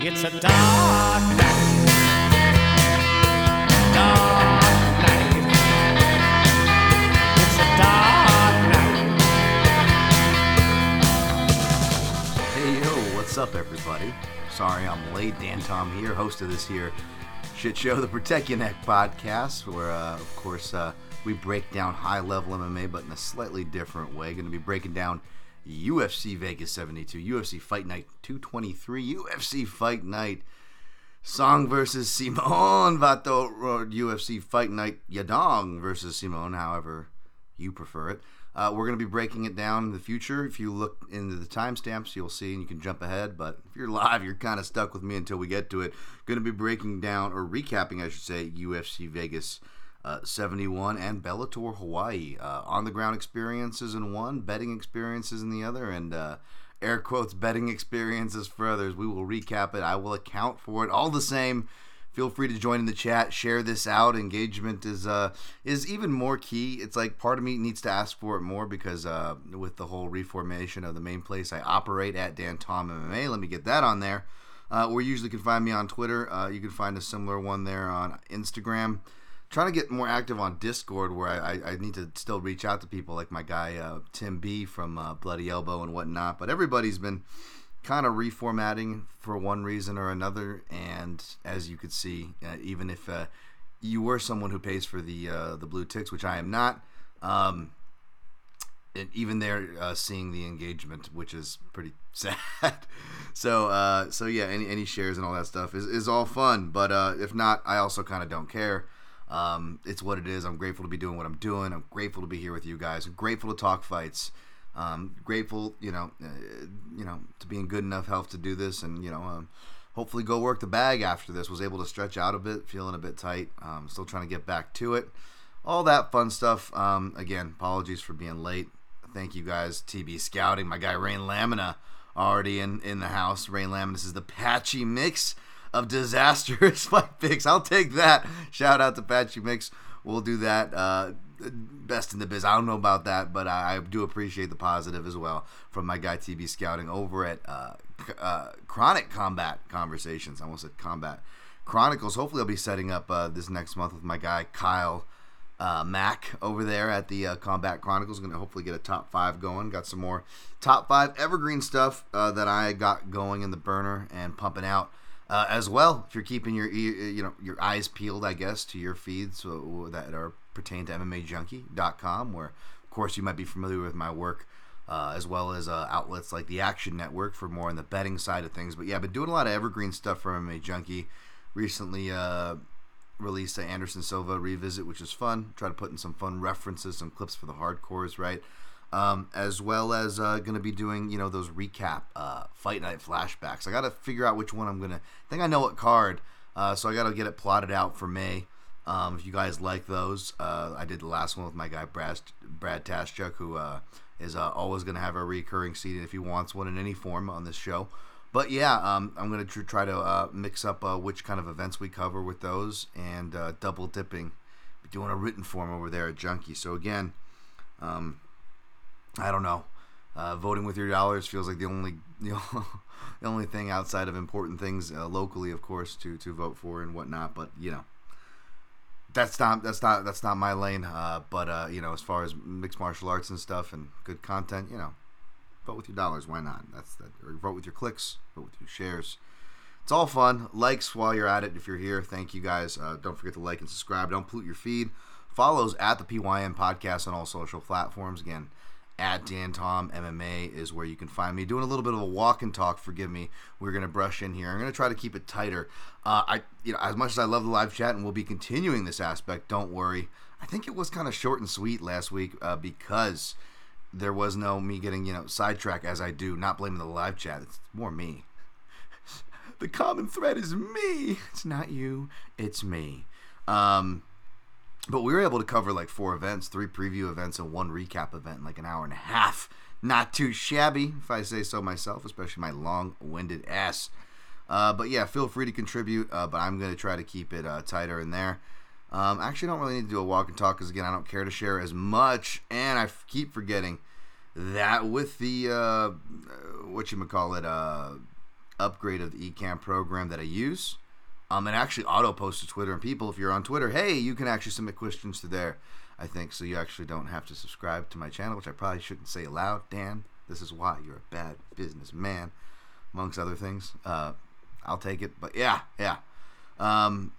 It's a dark night. Dark night. It's a dark night. Hey yo, what's up, everybody? Sorry I'm late. Dan Tom here, host of this here shit show, the Protect Your Neck podcast, where, uh, of course, uh, we break down high level MMA, but in a slightly different way. Going to be breaking down UFC Vegas 72, UFC Fight Night 223, UFC Fight Night. Song versus Simone Vato, or UFC Fight Night Yadong versus Simone, however you prefer it. Uh, we're going to be breaking it down in the future. If you look into the timestamps, you'll see and you can jump ahead. But if you're live, you're kind of stuck with me until we get to it. Going to be breaking down, or recapping, I should say, UFC Vegas uh, 71 and Bellator Hawaii. Uh, on the ground experiences in one, betting experiences in the other, and uh, air quotes betting experiences for others. We will recap it. I will account for it all the same. Feel free to join in the chat, share this out. Engagement is uh is even more key. It's like part of me needs to ask for it more because uh with the whole reformation of the main place I operate at Dan Tom MMA. Let me get that on there. Uh, you usually can find me on Twitter. Uh, you can find a similar one there on Instagram. Trying to get more active on Discord, where I, I, I need to still reach out to people like my guy uh, Tim B from uh, Bloody Elbow and whatnot. But everybody's been kind of reformatting for one reason or another. And as you could see, uh, even if uh, you were someone who pays for the uh, the blue ticks, which I am not, um, and even there, uh, seeing the engagement, which is pretty sad. so uh, so yeah, any any shares and all that stuff is, is all fun. But uh, if not, I also kind of don't care. Um, it's what it is. I'm grateful to be doing what I'm doing. I'm grateful to be here with you guys. I'm grateful to talk fights. Um, grateful, you know, uh, you know, to be in good enough health to do this, and you know, um, hopefully go work the bag after this. Was able to stretch out a bit, feeling a bit tight. Um, still trying to get back to it. All that fun stuff. Um, again, apologies for being late. Thank you guys, TB Scouting. My guy Rain Lamina already in in the house. Rain Lamina, this is the patchy mix of disastrous fight picks. I'll take that. Shout out to Patchy Mix. We'll do that. Uh, best in the biz. I don't know about that, but I, I, do appreciate the positive as well from my guy TB Scouting over at uh, uh, Chronic Combat Conversations. I almost said Combat Chronicles. Hopefully, I'll be setting up uh, this next month with my guy Kyle uh, Mac over there at the uh, Combat Chronicles. Going to hopefully get a top five going. Got some more top five evergreen stuff uh, that I got going in the burner and pumping out. Uh, as well, if you're keeping your you know your eyes peeled, I guess, to your feeds so, that are pertain to MMAJunkie.com, where of course you might be familiar with my work, uh, as well as uh, outlets like the Action Network for more on the betting side of things. But yeah, I've been doing a lot of evergreen stuff for MMA Junkie. Recently uh, released an Anderson Silva revisit, which is fun. Try to put in some fun references, some clips for the hardcores, right? Um, as well as uh, going to be doing you know those recap uh, fight night flashbacks. I got to figure out which one I'm gonna. I think I know what card, uh, so I got to get it plotted out for May. Um, if you guys like those, uh, I did the last one with my guy Brad Brad Taschuk, who uh, is uh, always going to have a recurring seat if he wants one in any form on this show. But yeah, um, I'm going to try to uh mix up uh which kind of events we cover with those and uh double dipping, doing a written form over there at Junkie. So again. Um, I don't know. Uh, voting with your dollars feels like the only you know, the only thing outside of important things uh, locally, of course, to to vote for and whatnot. But you know, that's not that's not that's not my lane. Uh, but uh, you know, as far as mixed martial arts and stuff and good content, you know, vote with your dollars. Why not? That's that. Or vote with your clicks. Vote with your shares. It's all fun. Likes while you're at it. If you're here, thank you guys. Uh, don't forget to like and subscribe. Don't pollute your feed. Follows at the PYN podcast on all social platforms. Again at Dan Tom MMA is where you can find me. Doing a little bit of a walk and talk. Forgive me. We're gonna brush in here. I'm gonna try to keep it tighter. Uh, I, you know, as much as I love the live chat, and we'll be continuing this aspect. Don't worry. I think it was kind of short and sweet last week uh, because there was no me getting you know sidetracked as I do. Not blaming the live chat. It's more me. the common thread is me. It's not you, it's me. Um, but we were able to cover like four events, three preview events, and one recap event in like an hour and a half. Not too shabby, if I say so myself, especially my long winded ass. Uh, but yeah, feel free to contribute, uh, but I'm to try to keep it uh, tighter in there. Um, actually, I don't really need to do a walk and talk because, again, I don't care to share as much. And I f- keep forgetting that with the, uh, what you call it, uh, upgrade of the Ecamm program that I use, um, it actually auto post to Twitter. And people, if you're on Twitter, hey, you can actually submit questions to there. I think so. You actually don't have to subscribe to my channel, which I probably shouldn't say aloud. Dan, this is why you're a bad businessman, amongst other things. Uh, I'll take it. But yeah, yeah. Um,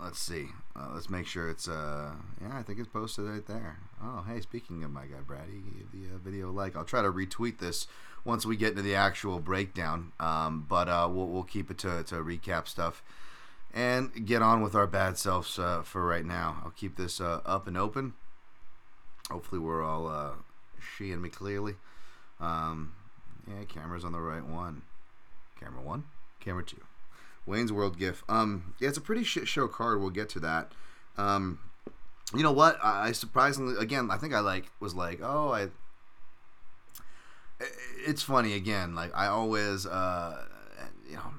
let's see. Uh, let's make sure it's uh yeah I think it's posted right there. Oh hey, speaking of my guy Brady, give the uh, video a like. I'll try to retweet this once we get into the actual breakdown. Um, but uh, we'll we'll keep it to to recap stuff and get on with our bad selves uh, for right now. I'll keep this uh, up and open. Hopefully we're all uh, seeing me clearly. Um, yeah, camera's on the right one. Camera one, camera two. Wayne's World GIF. Um, yeah, it's a pretty shit show card. We'll get to that. Um, you know what? I, surprisingly, again, I think I like was like, oh, I. It's funny again. Like I always, uh, you know,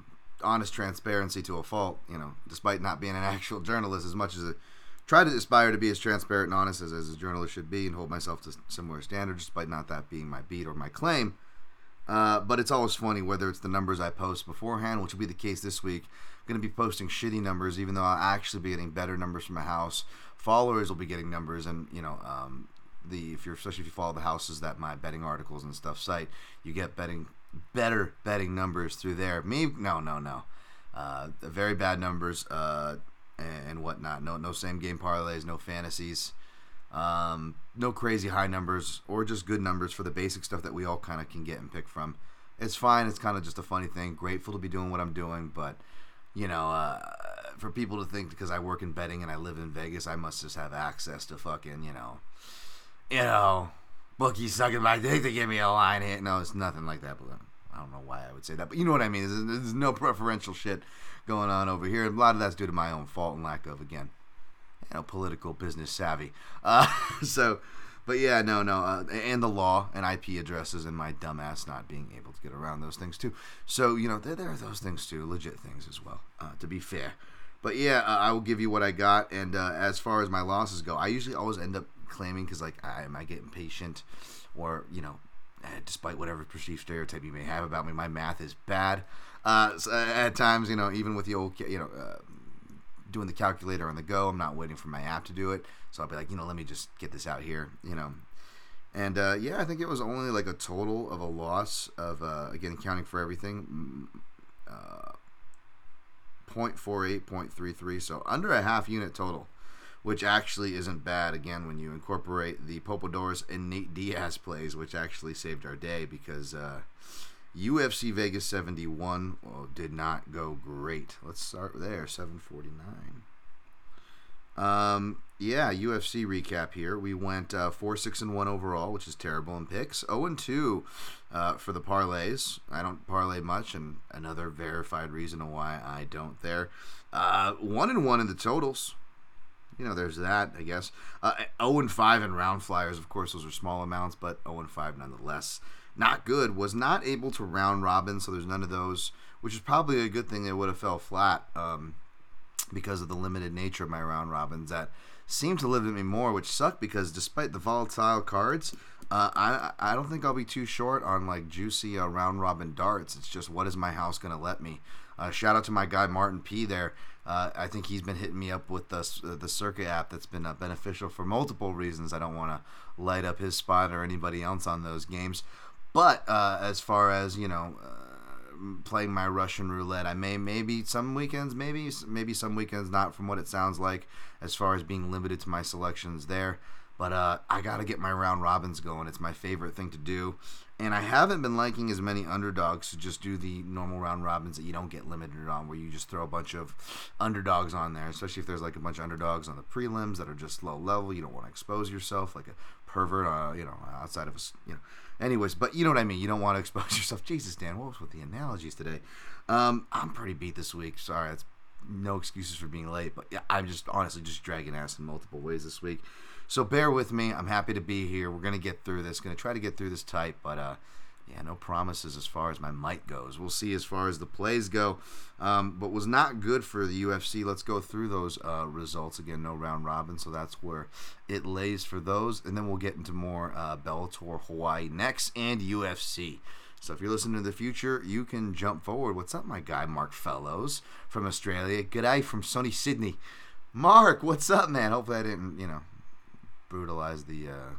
honest transparency to a fault. You know, despite not being an actual journalist, as much as I try to aspire to be as transparent and honest as, as a journalist should be, and hold myself to similar standards, despite not that being my beat or my claim. Uh, but it's always funny whether it's the numbers I post beforehand, which will be the case this week. I'm going to be posting shitty numbers, even though I'll actually be getting better numbers from my house. Followers will be getting numbers, and you know, um, the if you're especially if you follow the houses that my betting articles and stuff cite, you get betting better betting numbers through there. Me, no, no, no, uh, very bad numbers uh, and whatnot. No, no same game parlays, no fantasies. Um, no crazy high numbers or just good numbers for the basic stuff that we all kind of can get and pick from. It's fine. It's kind of just a funny thing. Grateful to be doing what I'm doing, but you know, uh, for people to think because I work in betting and I live in Vegas, I must just have access to fucking, you know, you know, bookies sucking my dick to give me a line hit. No, it's nothing like that. But I don't know why I would say that, but you know what I mean. There's, there's no preferential shit going on over here. A lot of that's due to my own fault and lack of again you know, political business savvy. Uh, so, but yeah, no, no, uh, and the law and IP addresses and my dumbass not being able to get around those things too. So you know, there, there are those things too, legit things as well. Uh, to be fair, but yeah, uh, I will give you what I got. And uh, as far as my losses go, I usually always end up claiming because like I am I getting patient, or you know, eh, despite whatever perceived stereotype you may have about me, my math is bad. Uh, so at times, you know, even with the old, you know, uh, doing the calculator on the go. I'm not waiting for my app to do it. So I'll be like, you know, let me just get this out here, you know. And uh, yeah, I think it was only like a total of a loss of, uh, again, accounting for everything, uh, 0.48, 0.33. So under a half unit total, which actually isn't bad, again, when you incorporate the Popodores and Nate Diaz plays, which actually saved our day because uh, UFC Vegas 71 well, did not go great. Let's start there. 749. Um, yeah, UFC recap here. We went uh, 4 6 and 1 overall, which is terrible in picks. 0 and 2 uh, for the parlays. I don't parlay much, and another verified reason why I don't there. Uh, 1 and 1 in the totals. You know, there's that, I guess. Uh, 0 and 5 in round flyers. Of course, those are small amounts, but 0 and 5 nonetheless not good, was not able to round robin, so there's none of those, which is probably a good thing. It would have fell flat um, because of the limited nature of my round robins that seem to limit me more, which sucked because despite the volatile cards, uh, I I don't think I'll be too short on like juicy uh, round robin darts. It's just what is my house gonna let me? Uh, shout out to my guy Martin P there. Uh, I think he's been hitting me up with the the Circa app that's been uh, beneficial for multiple reasons. I don't want to light up his spot or anybody else on those games. But uh, as far as you know, uh, playing my Russian roulette, I may maybe some weekends, maybe maybe some weekends not. From what it sounds like, as far as being limited to my selections there. But uh, I got to get my round robins going. It's my favorite thing to do. And I haven't been liking as many underdogs to just do the normal round robins that you don't get limited on, where you just throw a bunch of underdogs on there, especially if there's like a bunch of underdogs on the prelims that are just low level. You don't want to expose yourself like a pervert, uh, you know, outside of a, you know. Anyways, but you know what I mean. You don't want to expose yourself. Jesus, Dan, what was with the analogies today? Um, I'm pretty beat this week. Sorry, that's no excuses for being late, but yeah, I'm just honestly just dragging ass in multiple ways this week. So bear with me. I'm happy to be here. We're gonna get through this. Gonna try to get through this tight, but uh, yeah, no promises as far as my mic goes. We'll see as far as the plays go. Um, but was not good for the UFC. Let's go through those uh, results again. No round robin, so that's where it lays for those, and then we'll get into more uh, Bellator Hawaii next and UFC. So if you're listening to the future, you can jump forward. What's up, my guy Mark Fellows from Australia? Good from sunny Sydney. Mark, what's up, man? Hopefully I didn't, you know, brutalize the uh,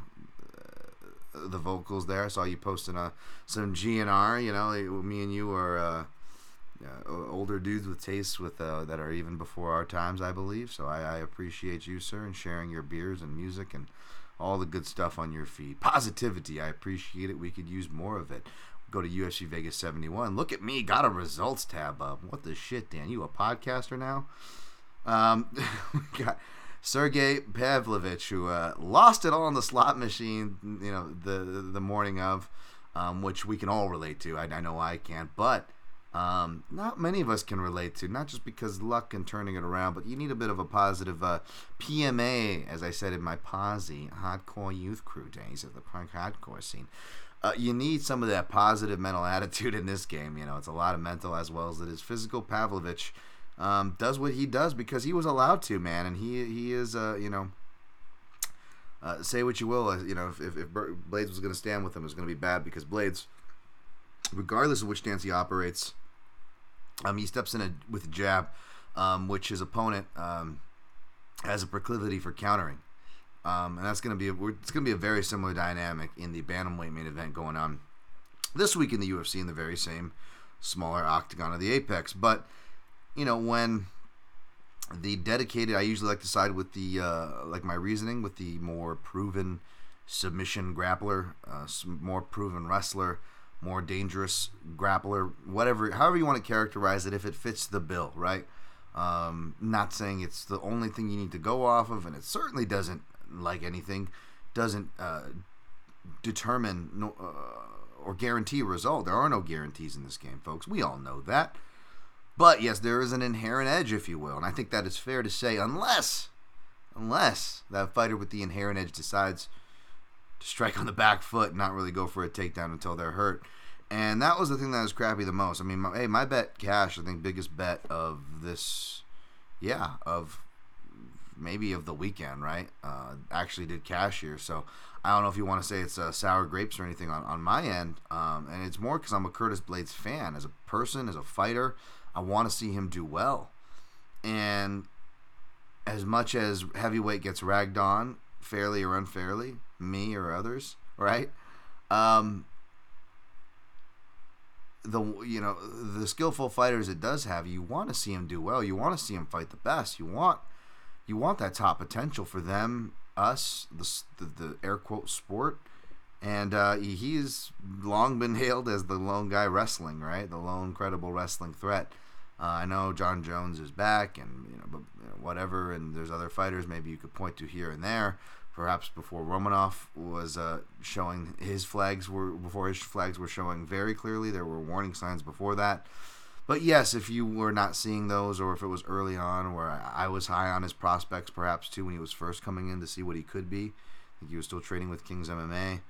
uh, the vocals there. I saw you posting uh, some GNR. You know, me and you are uh, uh, older dudes with tastes with that are even before our times, I believe. So I, I appreciate you, sir, and sharing your beers and music and all the good stuff on your feed. Positivity, I appreciate it. We could use more of it go to UFC Vegas 71. Look at me, got a results tab up. What the shit, Dan? You a podcaster now? Um, we got Sergey Pavlovich, who uh, lost it all on the slot machine, you know, the the morning of, um, which we can all relate to. I, I know I can't, but um, not many of us can relate to. Not just because luck and turning it around, but you need a bit of a positive uh, PMA, as I said in my posse, hardcore youth crew days of the punk hardcore scene uh, you need some of that positive mental attitude in this game. You know, it's a lot of mental as well as it is physical. Pavlovich um, does what he does because he was allowed to, man, and he he is, uh, you know. Uh, say what you will, uh, you know, if, if, if Blaydes was going to stand with him, it was going to be bad because Blaydes, regardless of which stance he operates, um, he steps in a, with a jab, um, which his opponent um, has a proclivity for countering. Um, and that's going to be a, it's going to be a very similar dynamic in the bantamweight main event going on this week in the UFC in the very same smaller octagon of the Apex. But you know when the dedicated, I usually like to side with the uh, like my reasoning with the more proven submission grappler, uh, more proven wrestler, more dangerous grappler, whatever, however you want to characterize it, if it fits the bill, right? Um, not saying it's the only thing you need to go off of, and it certainly doesn't like anything, doesn't uh, determine no, uh, or guarantee a result. There are no guarantees in this game, folks. We all know that. But yes, there is an inherent edge, if you will, and I think that is fair to say, unless, unless that fighter with the inherent edge decides to strike on the back foot and not really go for a takedown until they're hurt. And that was the thing that was crappy the most. I mean, my, hey, my bet cash, I think biggest bet of this, yeah, of maybe of the weekend, right? Uh, actually did cash here. So I don't know if you want to say it's uh, sour grapes or anything on, on my end. Um, and it's more because I'm a Curtis Blaydes fan. As a person, as a fighter, I want to see him do well. And as much as heavyweight gets ragged on, fairly or unfairly, me or others, right? Um, the you know the skillful fighters it does have, you want to see him do well. You want to see him fight the best. You want you want that top potential for them, us, the the, the air quote sport, and uh, he's long been hailed as the lone guy wrestling, right? The lone credible wrestling threat. Uh, I know Jon Jones is back, and you know, but you know, whatever. And there's other fighters maybe you could point to here and there. Perhaps before Romanov was uh, showing his flags were before his flags were showing very clearly. There were warning signs before that. But yes, if you were not seeing those, or if it was early on, where I was high on his prospects, perhaps too, when he was first coming in to see what he could be. I think he was still training with Kings MMA.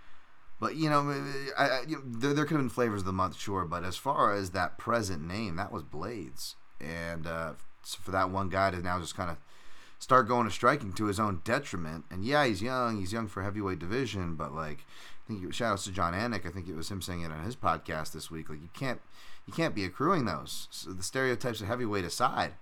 But you know, I, I, you know there, there could have been flavors of the month, sure. But as far as that present name, that was Blaydes, and uh, for that one guy to now just kind of start going to striking to his own detriment. And yeah, he's young. He's young for heavyweight division, but like, I think shout outs to Jon Anik. I think it was him saying it on his podcast this week. Like, you can't you can't be accruing those. So the stereotypes of heavyweight aside,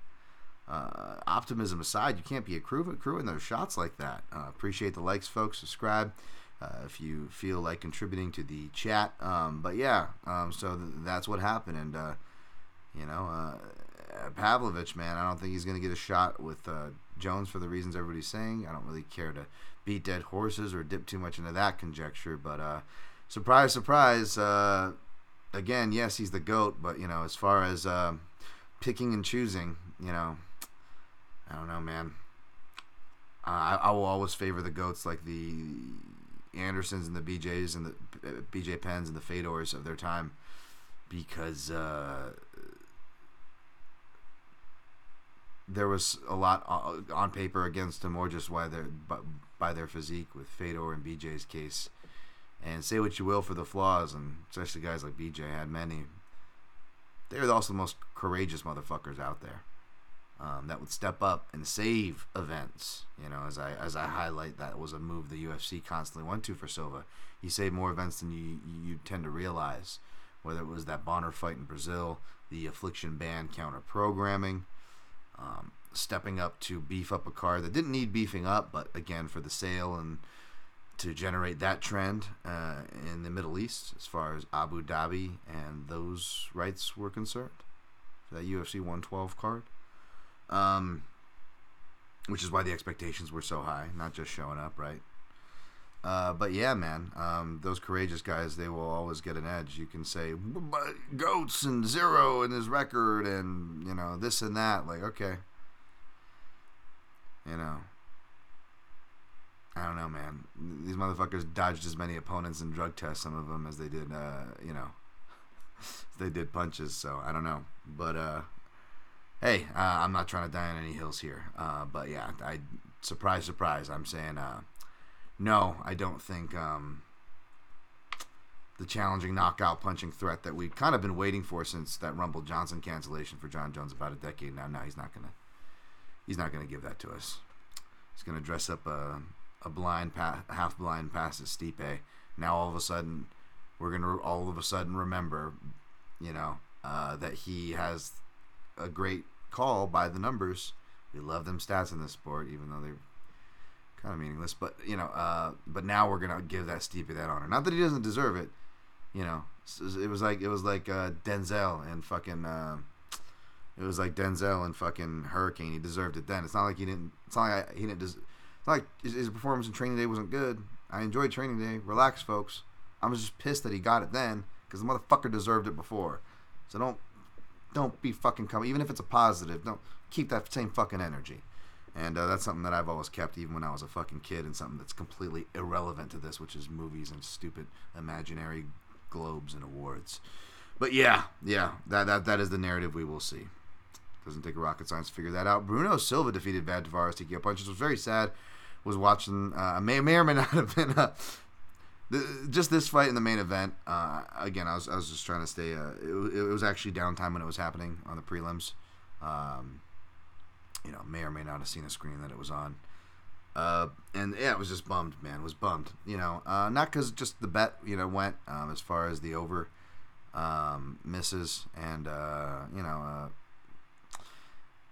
uh, optimism aside, you can't be accruing, accruing those shots like that. Uh, appreciate the likes, folks. Subscribe uh, if you feel like contributing to the chat. Um, but yeah, um, so th- that's what happened, and uh, you know, uh, Pavlovich, man, I don't think he's going to get a shot with uh, Jones for the reasons everybody's saying. I don't really care to beat dead horses or dip too much into that conjecture, but uh, surprise, surprise. Uh, again, yes, he's the goat, but you know, as far as picking and choosing, you know, I don't know, man. I, I will always favor the goats like the Andersons and the BJs and the BJ Pens and the Fedors of their time because uh, there was a lot on paper against them, or just why they're by, their physique with Fedor and BJ's case. And say what you will for the flaws, and especially guys like BJ had many. They're also the most courageous motherfuckers out there um, that would step up and save events. You know, as I as I highlight, that was a move the UFC constantly went to for Silva. He saved more events than you you tend to realize. Whether it was that Bonnar fight in Brazil, the Affliction ban counter programming, um, stepping up to beef up a card that didn't need beefing up, but again for the sale and to generate that trend uh, in the Middle East as far as Abu Dhabi and those rights were concerned. That UFC 112 card. Um, which is why the expectations were so high, not just showing up, right? Uh, but yeah, man, um, those courageous guys, they will always get an edge. You can say goats and zero in his record, and you know this and that. Like, okay, you know, I don't know, man. These motherfuckers dodged as many opponents in drug tests, some of them, as they did, uh, you know, they did punches. So I don't know, but uh, hey, uh, I'm not trying to die on any hills here. Uh, but yeah, I surprise, surprise. I'm saying uh, no. I don't think um, the challenging knockout punching threat that we've kind of been waiting for since that Rumble Johnson cancellation for Jon Jones about a decade now. Now he's not gonna. He's not gonna give that to us. He's gonna dress up a a blind, pa- half blind passes Stipe. Now all of a sudden, we're gonna all of a sudden remember, you know, uh, that he has a great call by the numbers. We love them stats in this sport, even though they're kind of meaningless. But you know, uh, but now we're gonna give that Stipe that honor. Not that he doesn't deserve it. You know, it was like it was like uh, Denzel and fucking. Uh, it was like Denzel and fucking Hurricane. He deserved it then. It's not like he didn't. It's not like I, he didn't. Des- it's not like his, his performance in Training Day wasn't good. I enjoyed Training Day. Relax, folks. I was just pissed that he got it then because the motherfucker deserved it before. So don't don't be fucking coming. Even if it's a positive, don't keep that same fucking energy. And uh, that's something that I've always kept, even when I was a fucking kid, and something that's completely irrelevant to this, which is movies and stupid imaginary globes and awards. But yeah, yeah, that that that is the narrative we will see. Doesn't take a rocket science to figure that out. Bruno Silva defeated Brad Tavares TKO punches. Was very sad. Was watching. Uh, may may or may not have been. Uh, the, just this fight in the main event. Uh, again, I was I was just trying to stay. Uh, it, it was actually downtime when it was happening on the prelims. Um, you know, may or may not have seen a screen that it was on. Uh, and yeah, it was just bummed, man. Was bummed. You know, uh, not because just the bet, you know, went um, as far as the over um, misses, and uh, you know, uh,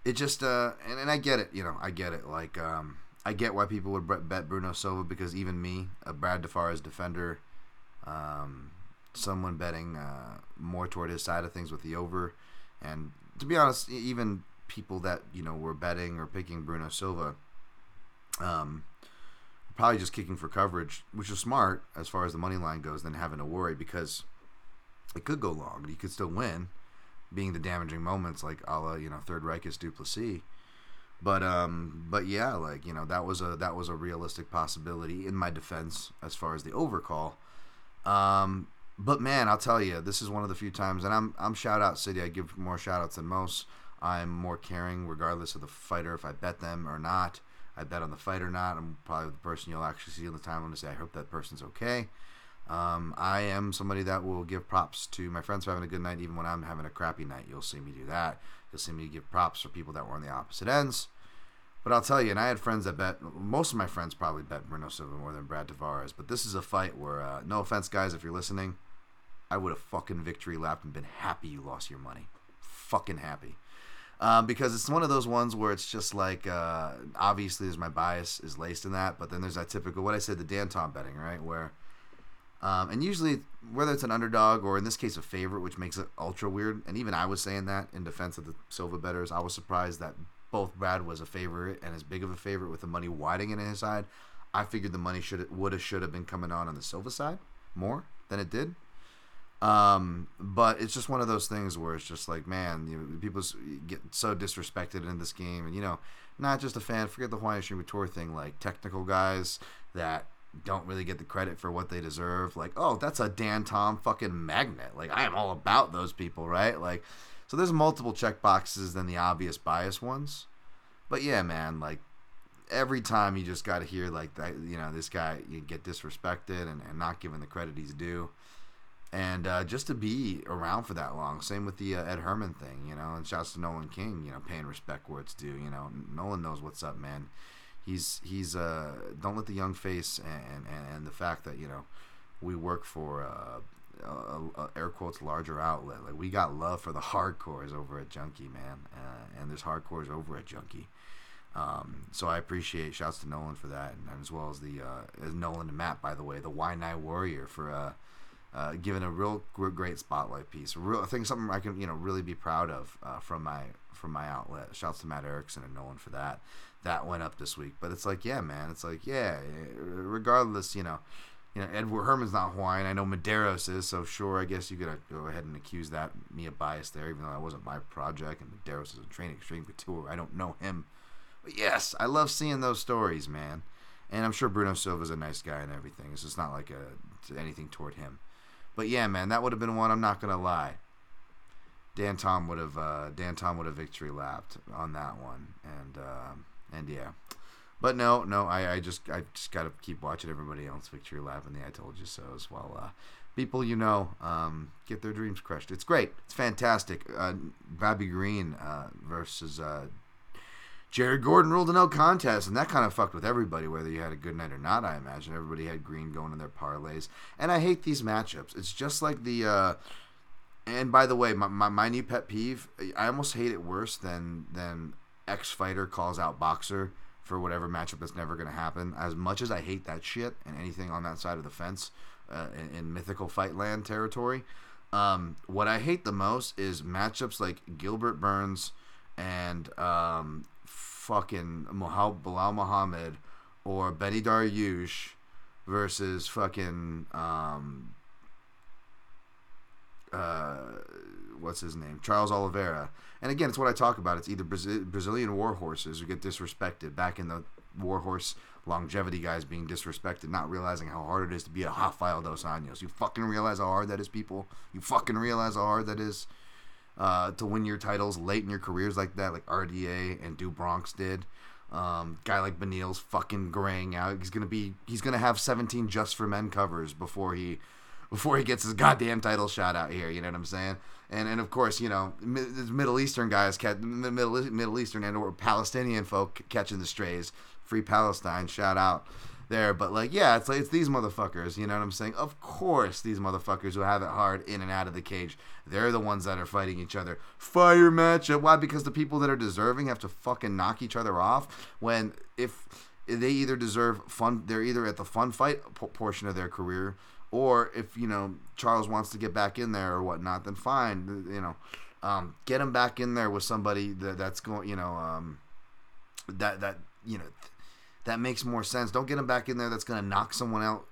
it just uh, and, and I get it. You know, I get it. Like, um, I get why people would bet Bruno Silva because even me, a Brad Tavares defender, um, someone betting uh, more toward his side of things with the over, and to be honest, even people that you know were betting or picking Bruno Silva, um, probably just kicking for coverage, which is smart as far as the money line goes, than having to worry because it could go long, you could still win, being the damaging moments like a la, you know Dricus Du Plessis. But um, but yeah, like you know that was a that was a realistic possibility in my defense as far as the overcall. Um, but man, I'll tell you, this is one of the few times, and I'm I'm shout out city. I give more shout outs than most. I'm more caring regardless of the fighter if I bet them or not. I bet on the fight or not. I'm probably the person you'll actually see on the timeline to say I hope that person's okay. Um, I am somebody that will give props to my friends for having a good night, even when I'm having a crappy night. You'll see me do that. You'll see me give props for people that were on the opposite ends. But I'll tell you, and I had friends that bet. Most of my friends probably bet Bruno Silva more than Brad Tavares. But this is a fight where, uh, no offense, guys, if you're listening, I would have fucking victory lapped and been happy you lost your money. Fucking happy. Um, because it's one of those ones where it's just like, uh, obviously, there's my bias is laced in that, but then there's that typical what I said, the Dan Tom betting, right? Where Um, and usually, whether it's an underdog or in this case a favorite, which makes it ultra weird. And even I was saying that in defense of the Silva betters, I was surprised that both Brad was a favorite and as big of a favorite with the money widening in his side. I figured the money should would have should have been coming on on the Silva side more than it did. Um, but it's just one of those things where it's just like, man, you know, people get so disrespected in this game, and you know, not just a fan. Forget the Hawaiian Stream Tour thing. Like technical guys that don't really get the credit for what they deserve. Like, oh, that's a Dan Tom fucking magnet. Like, I am all about those people, right? Like, so there's multiple check boxes than the obvious bias ones. But yeah, man, like every time you just got to hear like that, you know, this guy you get disrespected and, and not given the credit he's due and uh, just to be around for that long. Same with the uh, Ed Herman thing, you know. And shouts to Nolan King, you know, paying respect where it's due. You know, Nolan knows what's up, man. He's he's uh don't let the young face and and, and the fact that you know we work for uh, a, a, air quotes larger outlet. Like we got love for the hardcores over at Junkie, man, uh, and there's hardcores over at Junkie. Um, so I appreciate shouts to Nolan for that, and as well as the uh, as Nolan and Matt, by the way, the Y Night Warrior for uh, given a real great spotlight piece. Real, I think something I can you know really be proud of uh, from my from my outlet. Shouts to Matt Erickson and Nolan for that. That went up this week, but it's like yeah, man. It's like yeah, regardless, you know. You know, Edward Herman's not Hawaiian. I know Medeiros is, so sure, I guess you could go ahead and accuse that me of bias there, even though that wasn't my project. And Medeiros is a training Xtreme Couture. I don't know him, but yes, I love seeing those stories, man. And I'm sure Bruno Silva's a nice guy and everything. It's just not like a anything toward him. But yeah, man, that would have been one. I'm not gonna lie. Dan Tom would have uh, Dan Tom would have victory lapped on that one, and uh, and yeah, but no, no, I, I just I just gotta keep watching everybody else victory lap and the I told you so as well. Uh, people you know um, get their dreams crushed. It's great. It's fantastic. Uh, Bobby Green uh, versus uh, Jared Gordon ruled a no contest, and that kind of fucked with everybody, whether you had a good night or not. I imagine everybody had Green going in their parlays, and I hate these matchups. It's just like the. Uh, and by the way, my, my, my new pet peeve, I almost hate it worse than than X fighter calls out boxer for whatever matchup that's never going to happen. As much as I hate that shit and anything on that side of the fence uh, in, in, mythical fight land territory, um, what I hate the most is matchups like Gilbert Burns and um, fucking Belal Muhammad or Beneil Dariush versus fucking um uh what's his name Charles Oliveira. And again, it's what I talk about. It's either Brazilian war horses who get disrespected back in the warhorse longevity guys being disrespected, not realizing how hard it is to be a Rafael dos Anjos. You fucking realize how hard that is, people. You fucking realize how hard that is uh, to win your titles late in your careers like that, like RDA and Do Bronx did. Um, guy like Beneil's fucking graying out. He's gonna be he's gonna have 17 just for men covers before he before he gets his goddamn title shot out here. You know what I'm saying? And and of course, you know, Middle Eastern guys, Middle Middle Eastern and or Palestinian folk catching the strays. Free Palestine, shout out there. But like, yeah, it's like it's these motherfuckers. You know what I'm saying? Of course, these motherfuckers who have it hard in and out of the cage. They're the ones that are fighting each other. Fire matchup. Why? Because the people that are deserving have to fucking knock each other off. When if they either deserve fun, they're either at the fun fight portion of their career, or if you know Charles wants to get back in there or whatnot, then fine. You know, um, get him back in there with somebody that, that's going. You know, um, that that you know that makes more sense. Don't get him back in there. That's gonna knock someone out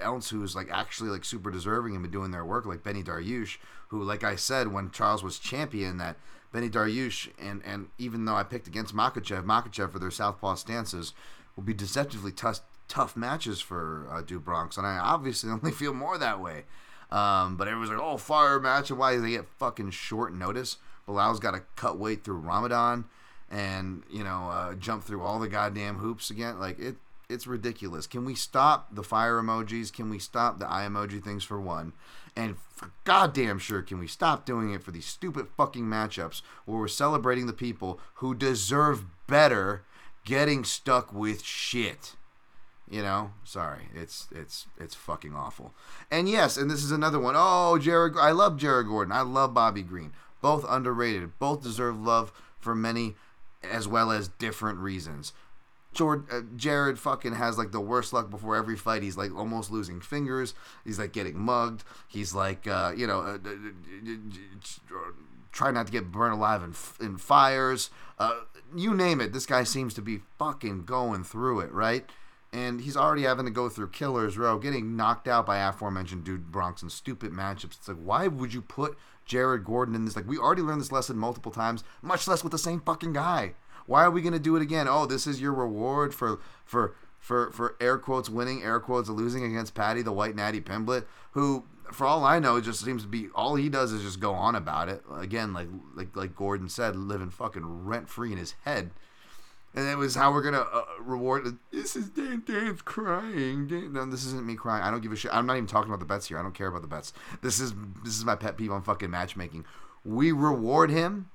else who's like actually like super deserving and been doing their work, like Beneil Dariush, who, like I said, when Charles was champion, that Beneil Dariush and and even though I picked against Makhachev, Makhachev for their southpaw stances will be deceptively tough tough matches for uh, Do Bronx, and I obviously only feel more that way. Um, but everyone's like, "Oh, fire match!" And why they get fucking short notice? Belal's got to cut weight through Ramadan and you know uh, jump through all the goddamn hoops again. Like it, it's ridiculous. Can we stop the fire emojis? Can we stop the eye emoji things for one? And for goddamn sure, can we stop doing it for these stupid fucking matchups where we're celebrating the people who deserve better getting stuck with shit? You know, sorry, it's it's it's fucking awful. And yes, and this is another one. Oh, Jared, I love Jared Gordon. I love Bobby Green. Both underrated. Both deserve love for many as well as different reasons. Jord, uh, Jared fucking has like the worst luck before every fight. He's like almost losing fingers. He's like getting mugged. He's like, uh, you know, uh, trying not to get burned alive in, in fires. Uh, you name it. This guy seems to be fucking going through it, right? And he's already having to go through Killer's Row, getting knocked out by aforementioned Do Bronx in stupid matchups. It's like, why would you put Jared Gordon in this? Like, we already learned this lesson multiple times, much less with the same fucking guy. Why are we gonna do it again? Oh, this is your reward for for for for air quotes winning, air quotes losing against Patty the White Natty Pimblett, who for all I know, just seems to be all he does is just go on about it. Again, like like like Gordon said, living fucking rent free in his head. And it was how we're gonna uh, reward. This is Dan. Dan's crying. Dan, no, this isn't me crying. I don't give a shit. I'm not even talking about the bets here. I don't care about the bets. This is this is my pet peeve on fucking matchmaking. We reward him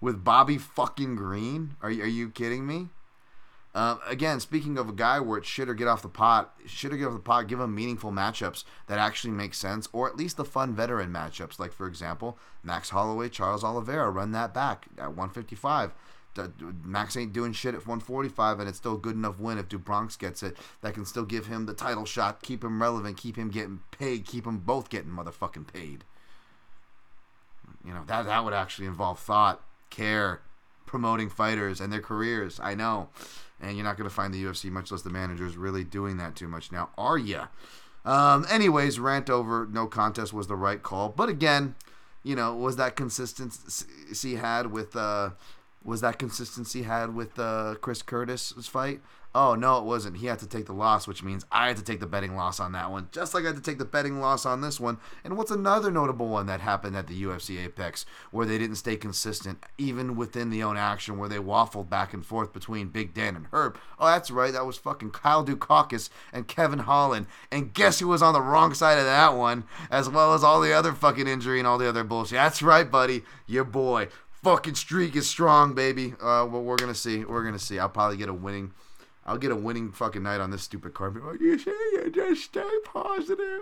with Bobby fucking Green. Are you, are you kidding me? Uh, again, speaking of a guy where it should or get off the pot, should or get off the pot, give him meaningful matchups that actually make sense, or at least the fun veteran matchups. Like, for example, Max Holloway, Charles Oliveira, run that back at 155. Max ain't doing shit at 145, and it's still a good enough win if DuBronx gets it. That can still give him the title shot, keep him relevant, keep him getting paid, keep them both getting motherfucking paid. You know, that, that would actually involve thought care promoting fighters and their careers. I know. And you're not going to find the UFC, much less the managers, really doing that too much now, are you? Um, anyways, rant over no contest was the right call. But again, you know, was that consistency had with uh, was that consistency had with uh, Chris Curtis's fight? Oh no, it wasn't. He had to take the loss, which means I had to take the betting loss on that one, just like I had to take the betting loss on this one. And what's another notable one that happened at the UFC Apex, where they didn't stay consistent, even within the own action, where they waffled back and forth between Big Dan and Herb. Oh, that's right, that was fucking Kyle Daukaus and Kevin Holland. And guess who was on the wrong side of that one, as well as all the other fucking injury and all the other bullshit. That's right, buddy, your boy. Fucking streak is strong, baby. Uh, well, we're gonna see. We're gonna see. I'll probably get a winning I'll get a winning fucking night on this stupid carpet. Like you say, you just stay positive,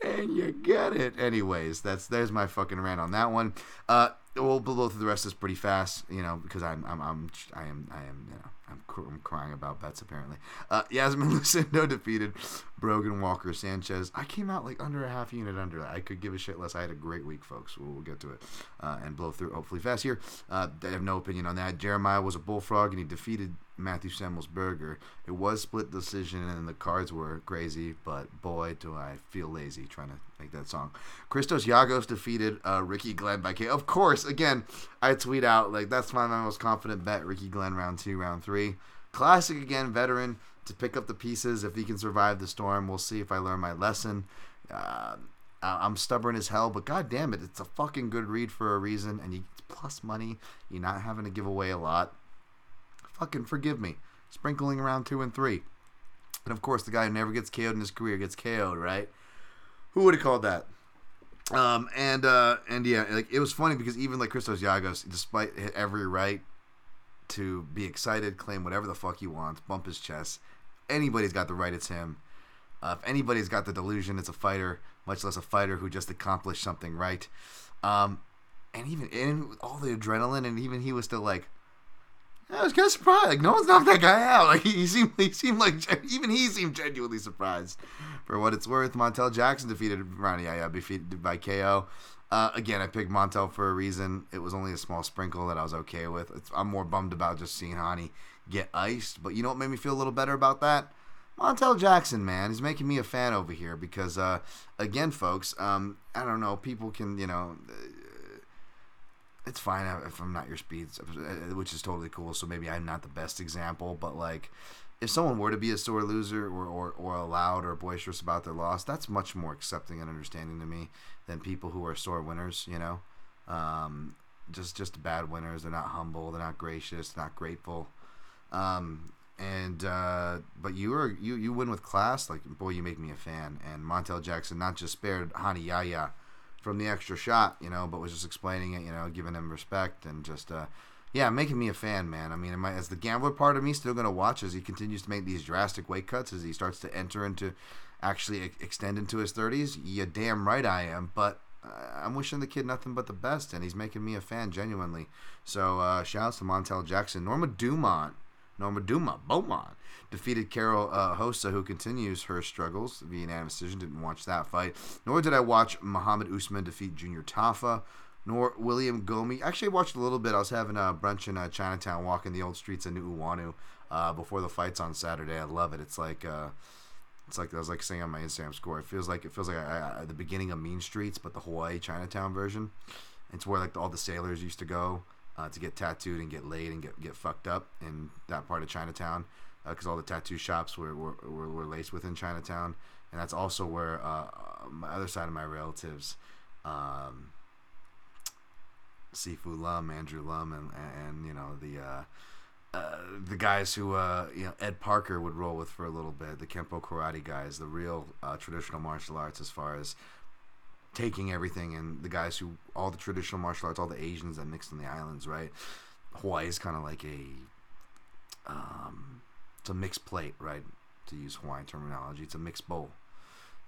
and you get it. Anyways, that's there's my fucking rant on that one. Uh, we'll blow through the rest of this pretty fast, you know, because I'm I'm I'm I am I am you know I'm, I'm crying about bets apparently. Uh, Yasmin Lucindo defeated Brogan Walker Sanchez. I came out like under a half unit under that. I could give a shit less. I had a great week, folks. We'll, we'll get to it uh, and blow through hopefully fast here. Uh, I have no opinion on that. Jeremiah was a bullfrog and he defeated Matthew Semelsberger. It was split decision and the cards were crazy, but boy, do I feel lazy trying to make that song. Christos Giagos defeated uh, Ricky Glenn by K. Of course, again, I tweet out like that's my, my most confident bet. Ricky Glenn round two, round three. Classic again, veteran to pick up the pieces if he can survive the storm. We'll see if I learn my lesson. Uh, I'm stubborn as hell, but god damn it, it's a fucking good read for a reason, and you plus money. You're not having to give away a lot. Fucking forgive me. Sprinkling around two and three. And of course, the guy who never gets KO'd in his career gets KO'd, right? Who would have called that? Um, and uh, and yeah, like it was funny because even like Christos Giagos, despite every right to be excited, claim whatever the fuck he wants, bump his chest, anybody's got the right. It's him. Uh, if anybody's got the delusion, it's a fighter, much less a fighter who just accomplished something right. Um, and even in all the adrenaline, and even he was still like, I was kind of surprised. Like no one's knocked that guy out. Like he seemed, he seemed like even he seemed genuinely surprised. For what it's worth, Montel Jackson defeated Ronnie defeated by KO. Uh, again, I picked Montel for a reason. It was only a small sprinkle that I was okay with. It's, I'm more bummed about just seeing Hani get iced. But you know what made me feel a little better about that? Montel Jackson, man, he's making me a fan over here because, uh, again, folks, um, I don't know, people can, you know, it's fine if I'm not your speed, which is totally cool. So maybe I'm not the best example, but like, if someone were to be a sore loser or, or, or loud or boisterous about their loss, that's much more accepting and understanding to me than people who are sore winners. You know, um, just just bad winners. They're not humble. They're not gracious. Not grateful. Um, and uh, but you are you you win with class. Like boy, you make me a fan. And Montel Jackson not just spared Hani Yahya from the extra shot, you know, but was just explaining it, you know, giving him respect and just, uh, yeah, making me a fan, man. I mean, am I, as the gambler part of me still going to watch as he continues to make these drastic weight cuts as he starts to enter into, actually extend into his 30s? Yeah, damn right I am. But uh, I'm wishing the kid nothing but the best, and he's making me a fan genuinely. So uh, shout out to Montel Jackson. Norma Dumont Norma Duma Beaumont defeated Carol uh, Rosa, who continues her struggles via unanimous decision. Didn't watch that fight, nor did I watch Mohammed Usman defeat Junior Tafa, nor William Gomis. Actually, I watched a little bit. I was having a brunch in uh, Chinatown, walking the old streets of Nu'uanu uh, before the fights on Saturday. I love it. It's like. Uh, it's like I was like saying on my Instagram score. It feels like it feels like I, I, the beginning of Mean Streets, but the Hawaii Chinatown version. It's where like all the sailors used to go uh, to get tattooed and get laid and get get fucked up in that part of Chinatown because uh, all the tattoo shops were, were, were, were, laced within Chinatown, and that's also where uh, my other side of my relatives, um, Sifu Lum, Andrew Lum, and and you know the. Uh, uh, the guys who uh, you know Ed Parker would roll with for a little bit, the Kempo karate guys, the real uh, traditional martial arts as far as taking everything and the guys who all the traditional martial arts, all the Asians that mixed in the islands, right? Hawaii is kind of like a um, it's a mixed plate, right? To use Hawaiian terminology, it's a mixed bowl.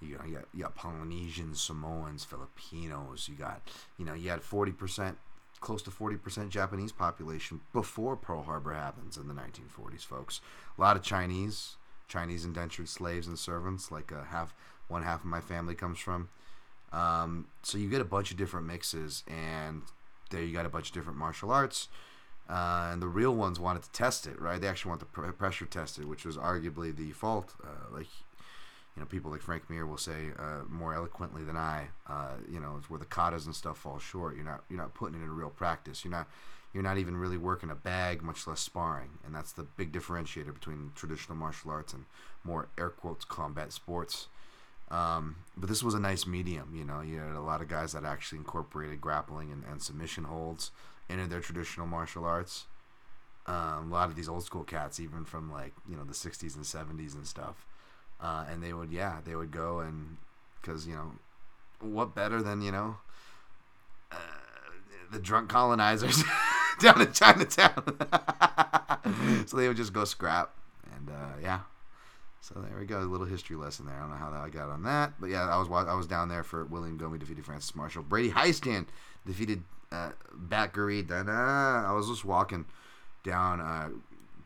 You know, you got, you got Polynesians, Samoans, Filipinos. You got, you know, you had forty percent, close to forty percent Japanese population before Pearl Harbor happens in the 1940s, folks. A lot of Chinese, Chinese indentured slaves and servants. Like a half, one half of my family comes from. Um, so you get a bunch of different mixes, and there you got a bunch of different martial arts. Uh, and the real ones wanted to test it, right? They actually want the pr- pressure tested, which was arguably the fault. Uh, like, you know, people like Frank Mir will say uh, more eloquently than I. Uh, you know, it's where the katas and stuff fall short. You're not you're not putting it in real practice. You're not you're not even really working a bag, much less sparring. And that's the big differentiator between traditional martial arts and more air quotes combat sports. Um, but this was a nice medium. You know, you had a lot of guys that actually incorporated grappling and, and submission holds into their traditional martial arts. Um, a lot of these old school cats, even from like you know the '60s and '70s and stuff, uh, and they would yeah they would go and because you know what better than you know uh, the drunk colonizers down in Chinatown. so they would just go scrap and uh, yeah. So there we go, a little history lesson there. I don't know how I got on that, but yeah, I was I was down there for William Gomis defeated Francis Marshall. Brady Hiestand defeated uh, Bakary. I was just walking down, uh,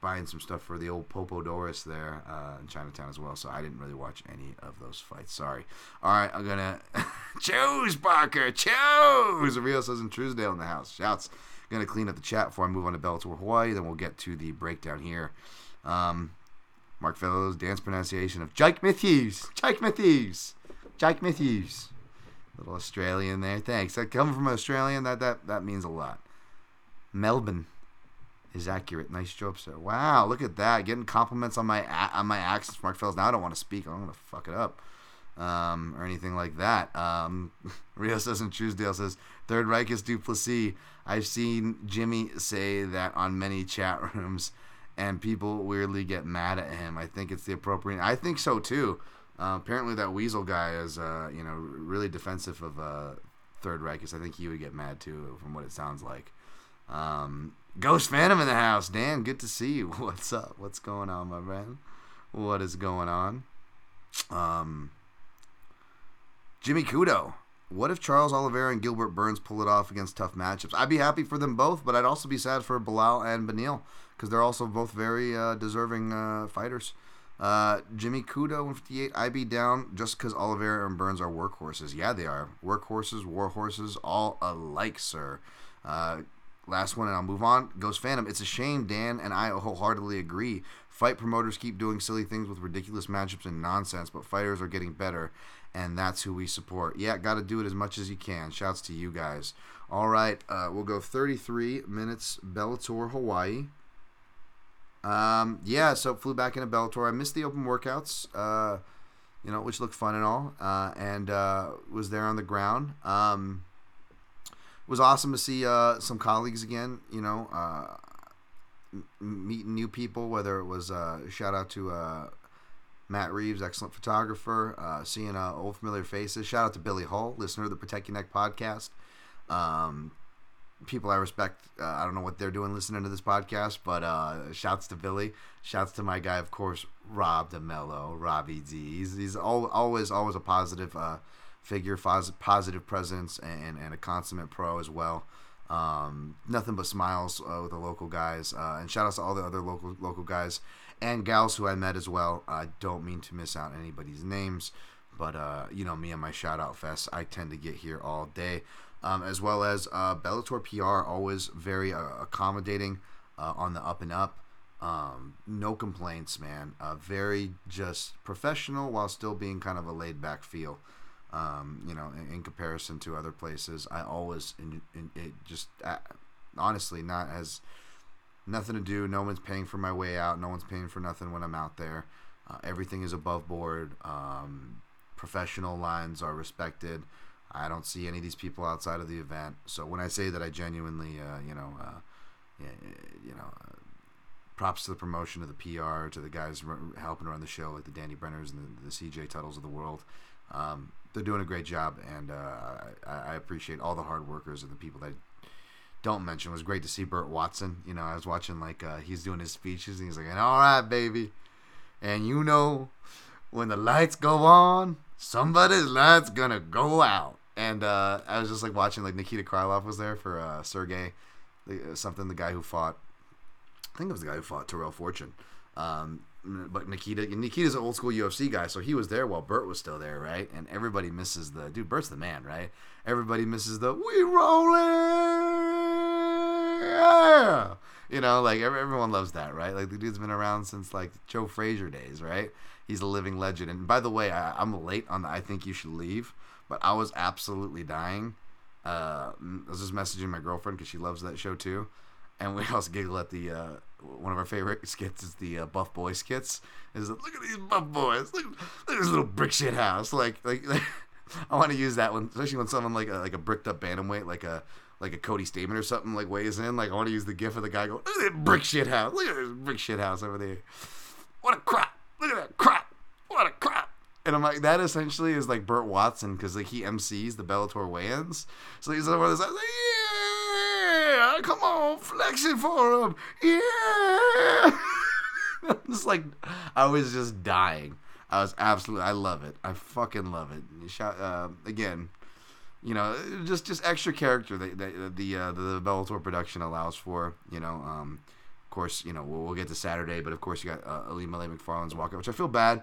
buying some stuff for the old Popo Doris there uh, in Chinatown as well. So I didn't really watch any of those fights. Sorry. All right, I'm gonna choose Barker. Choose. Rio says in Truesdale in the house. Shouts. Gonna clean up the chat before I move on to Bellator Hawaii. Then we'll get to the breakdown here. Um, Mark Fellows dance pronunciation of Jake Matthews. Jake Matthews. Jake Matthews. Little Australian there. Thanks. That coming from Australian, that that that means a lot. Melbourne is accurate. Nice job, sir. Wow, look at that. Getting compliments on my on my accents, Mark Fellows. Now I don't want to speak. I'm gonna fuck it up. Um, or anything like that. Um, Rio says in Truesdale says Third Reich is Du Plessis. I've seen Jimmy say that on many chat rooms, and people weirdly get mad at him. I think it's the appropriate. I think so too. Uh, apparently, that Weasel guy is, uh, you know, really defensive of uh, Third Reich. I think he would get mad too, from what it sounds like. Um, Ghost Phantom in the house, Dan. Good to see you. What's up? What's going on, my man? What is going on? Um, Jimmy Kudo. What if Charles Oliveira and Gilbert Burns pull it off against tough matchups? I'd be happy for them both, but I'd also be sad for Belal and Beneil because they're also both very uh, deserving uh, fighters. Uh, Jimmy Kudo 158. IB down just because Oliveira and Burns are workhorses. Yeah, they are workhorses, warhorses, all alike, sir. Uh, last one, and I'll move on. Ghost Phantom. It's a shame, Dan and I wholeheartedly agree. Fight promoters keep doing silly things with ridiculous matchups and nonsense, but fighters are getting better, and that's who we support. Yeah, got to do it as much as you can. Shouts to you guys. All right, uh, we'll go 33 minutes Bellator Hawaii. Um, yeah, so flew back into Bellator. I missed the open workouts, uh, you know, which looked fun and all, uh, and uh, was there on the ground. Um, it was awesome to see uh, some colleagues again. You know, uh, m- meeting new people. Whether it was uh, shout out to Matt Reeves, excellent photographer. seeing old familiar faces. Shout out to Billy Hull, listener of the Protect Your Neck podcast. Um, people I respect. Uh, I don't know what they're doing listening to this podcast, but uh, shouts to Billy. Shouts to my guy, of course, Rob DeMello, Robbie D. He's, he's all, always, always a positive uh, figure, positive presence, and, and a consummate pro as well. Um, nothing but smiles uh, with the local guys, uh, and shout outs to all the other local local guys and gals who I met as well. I don't mean to miss out anybody's names, but uh, you know me and my shout out fest, I tend to get here all day, um, as well as uh, Bellator PR, always very uh, accommodating uh, on the up and up. Um, no complaints, man. Uh, very just professional while still being kind of a laid back feel. Um, you know, in, in, comparison to other places, I always in, in, it just uh, honestly not as nothing to do. No one's paying for my way out. No one's paying for nothing when I'm out there. Uh, everything is above board. Um, professional lines are respected. I don't see any of these people outside of the event. So when I say that, I genuinely, uh, you know, uh, you know, uh, props to the promotion of the PR, to the guys helping run the show, like the Danny Brenners and the, the CJ Tuttles of the world. Um, they're doing a great job, and uh, I, I, appreciate all the hard workers and the people that don't mention. It was great to see Burt Watson. You know, I was watching like uh, he's doing his speeches, and he's like, "All right, baby," and you know, when the lights go on, somebody's lights gonna go out. And uh, I was just like watching, like Nikita Krylov was there for uh, Sergey, uh, something the guy who fought. I think it was the guy who fought Tyrell Fortune. Um, but Nikita Nikita's an old school UFC guy, so he was there while Burt was still there, right? And everybody misses the dude. Burt's the man, right? Everybody misses the we rolling, yeah. You know, like everyone loves that, right? Like the dude's been around since like Joe Frazier days, right? He's a living legend. And by the way, I, am late on the I think you should leave, but I was absolutely dying. Uh, I was just messaging my girlfriend because she loves that show too and we also giggle at the uh, one of our favorite skits is the uh, buff boy skits. Is look at these buff boys, look, look at this little brick shit house. Like like, like I want to use that one, especially when someone like a, like a bricked up bantamweight, like a like a Cody Stamann or something, like weighs in. Like I want to use the gif of the guy going, look at brick shit house, look at this brick shit house over there. What a crap! Look at that crap! What a crap! And I'm like, that essentially is like Burt Watson because like he MCs the Bellator weigh-ins, so he's one of those like, yeah come on, flex it for him, yeah. it's like I was just dying. I was absolutely, I love it. I fucking love it. Shout, uh, again, you know, just just extra character that, that the uh, the Bellator production allows for. You know, um, of course, you know we'll, we'll, get to Saturday, but of course you got uh, Ilima-Lei Macfarlane's walkout, which I feel bad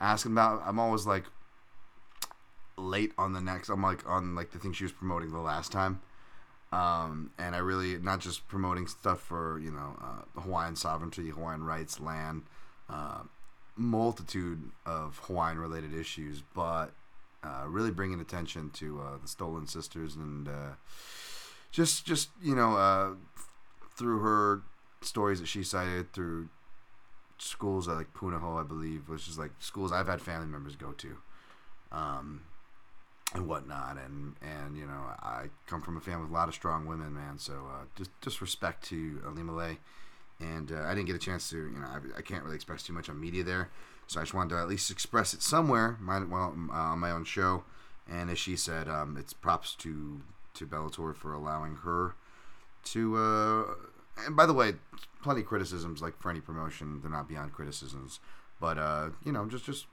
asking about. I'm always like late on the next. I'm like on like the thing she was promoting the last time. Um, and I really not just promoting stuff for you know uh, Hawaiian sovereignty, Hawaiian rights, land, uh, multitude of Hawaiian related issues, but uh, really bringing attention to uh, the Stolen Sisters and uh, just just you know uh, through her stories that she cited through schools like Punahou, I believe, which is like schools I've had family members go to. Um, and whatnot. And and you know, I come from a family with a lot of strong women, man. So uh, just just respect to Ilima-Lei. And uh, I didn't get a chance to, you know, I, I, can't really express too much on media there. So I just wanted to at least express it somewhere, my, well, uh, on my own show. And as she said, um, it's props to to Bellator for allowing her to. Uh, and by the way, plenty of criticisms, like for any promotion, they're not beyond criticisms. But uh, you know, just just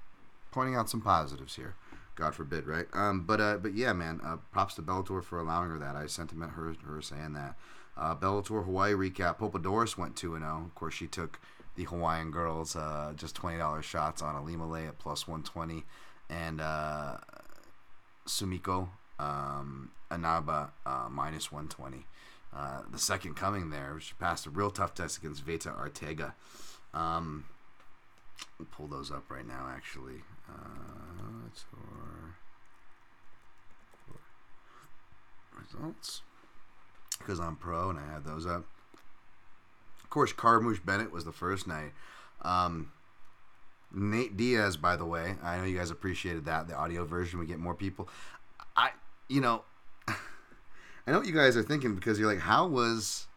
pointing out some positives here. God forbid, right? Um, but uh, but yeah, man. Uh, props to Bellator for allowing her that. I sentiment her her saying that. Uh, Bellator Hawaii recap. Doris went two and zero. Oh. Of course, she took the Hawaiian girls uh, just twenty dollars shots on Ilima-Lei at plus one twenty, and uh, Sumiko um, Inaba uh, minus one twenty. Uh, the second coming there, she passed a real tough test against Veta Arteaga. Um, we'll pull those up right now, actually. Uh, tour results because I'm pro and I had those up. Of course, Carmouche Bennett was the first night. Um, Nate Diaz, by the way, I know you guys appreciated that the audio version. We get more people. I, you know, I know what you guys are thinking because you're like, how was,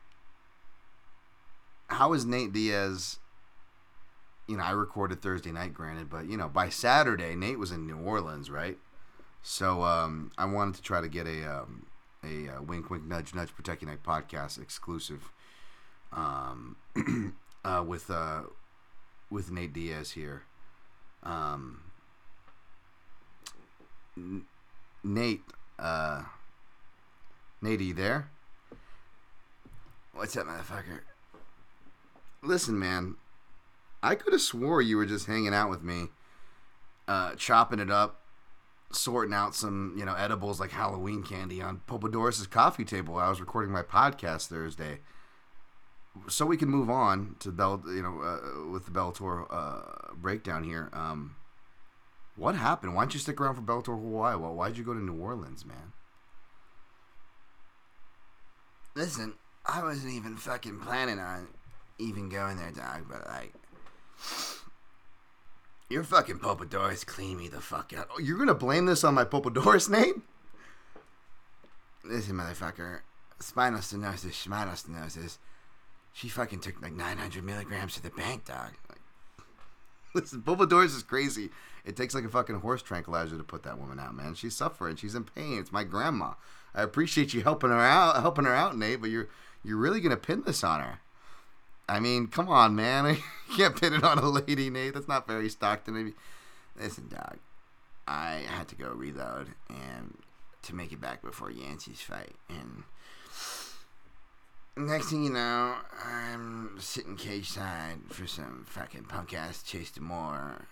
how was Nate Diaz you know, I recorded Thursday night, granted, but you know, by Saturday, Nate was in New Orleans, right? So um, I wanted to try to get a um, a uh, wink, wink, nudge, nudge, protect your neck podcast exclusive um, uh, with uh, with Nate Diaz here. Um, N- Nate, uh, You there? What's up, motherfucker? Listen, man. I could have swore you were just hanging out with me, uh, chopping it up, sorting out some, you know, edibles like Halloween candy on Popadoris's coffee table. while I was recording my podcast Thursday, so we can move on to Bell, you know, uh, with the Bellator uh, breakdown here. Um, what happened? Why didn't you stick around for Bellator Hawaii? Well, why'd you go to New Orleans, man? Listen, I wasn't even fucking planning on even going there, dog. But like, your fucking Popadoris clean me the fuck out. Oh, you're gonna blame this on my Popadoris name? Listen, motherfucker. Spinal stenosis, spinal stenosis. She fucking took like 900 milligrams to the bank, dog. Like, listen, Popadoris is crazy. It takes like a fucking horse tranquilizer to put that woman out, man. She's suffering. She's in pain. It's my grandma. I appreciate you helping her out, helping her out, Nate. But you're you're really gonna pin this on her. I mean, come on, man. you can't pin it on a lady, Nate. That's not very Stockton. Maybe. Listen, dog. I had to go reload and to make it back before Yancy's fight, and next thing you know, I'm sitting cage side for some fucking punk ass Chase DeMoor.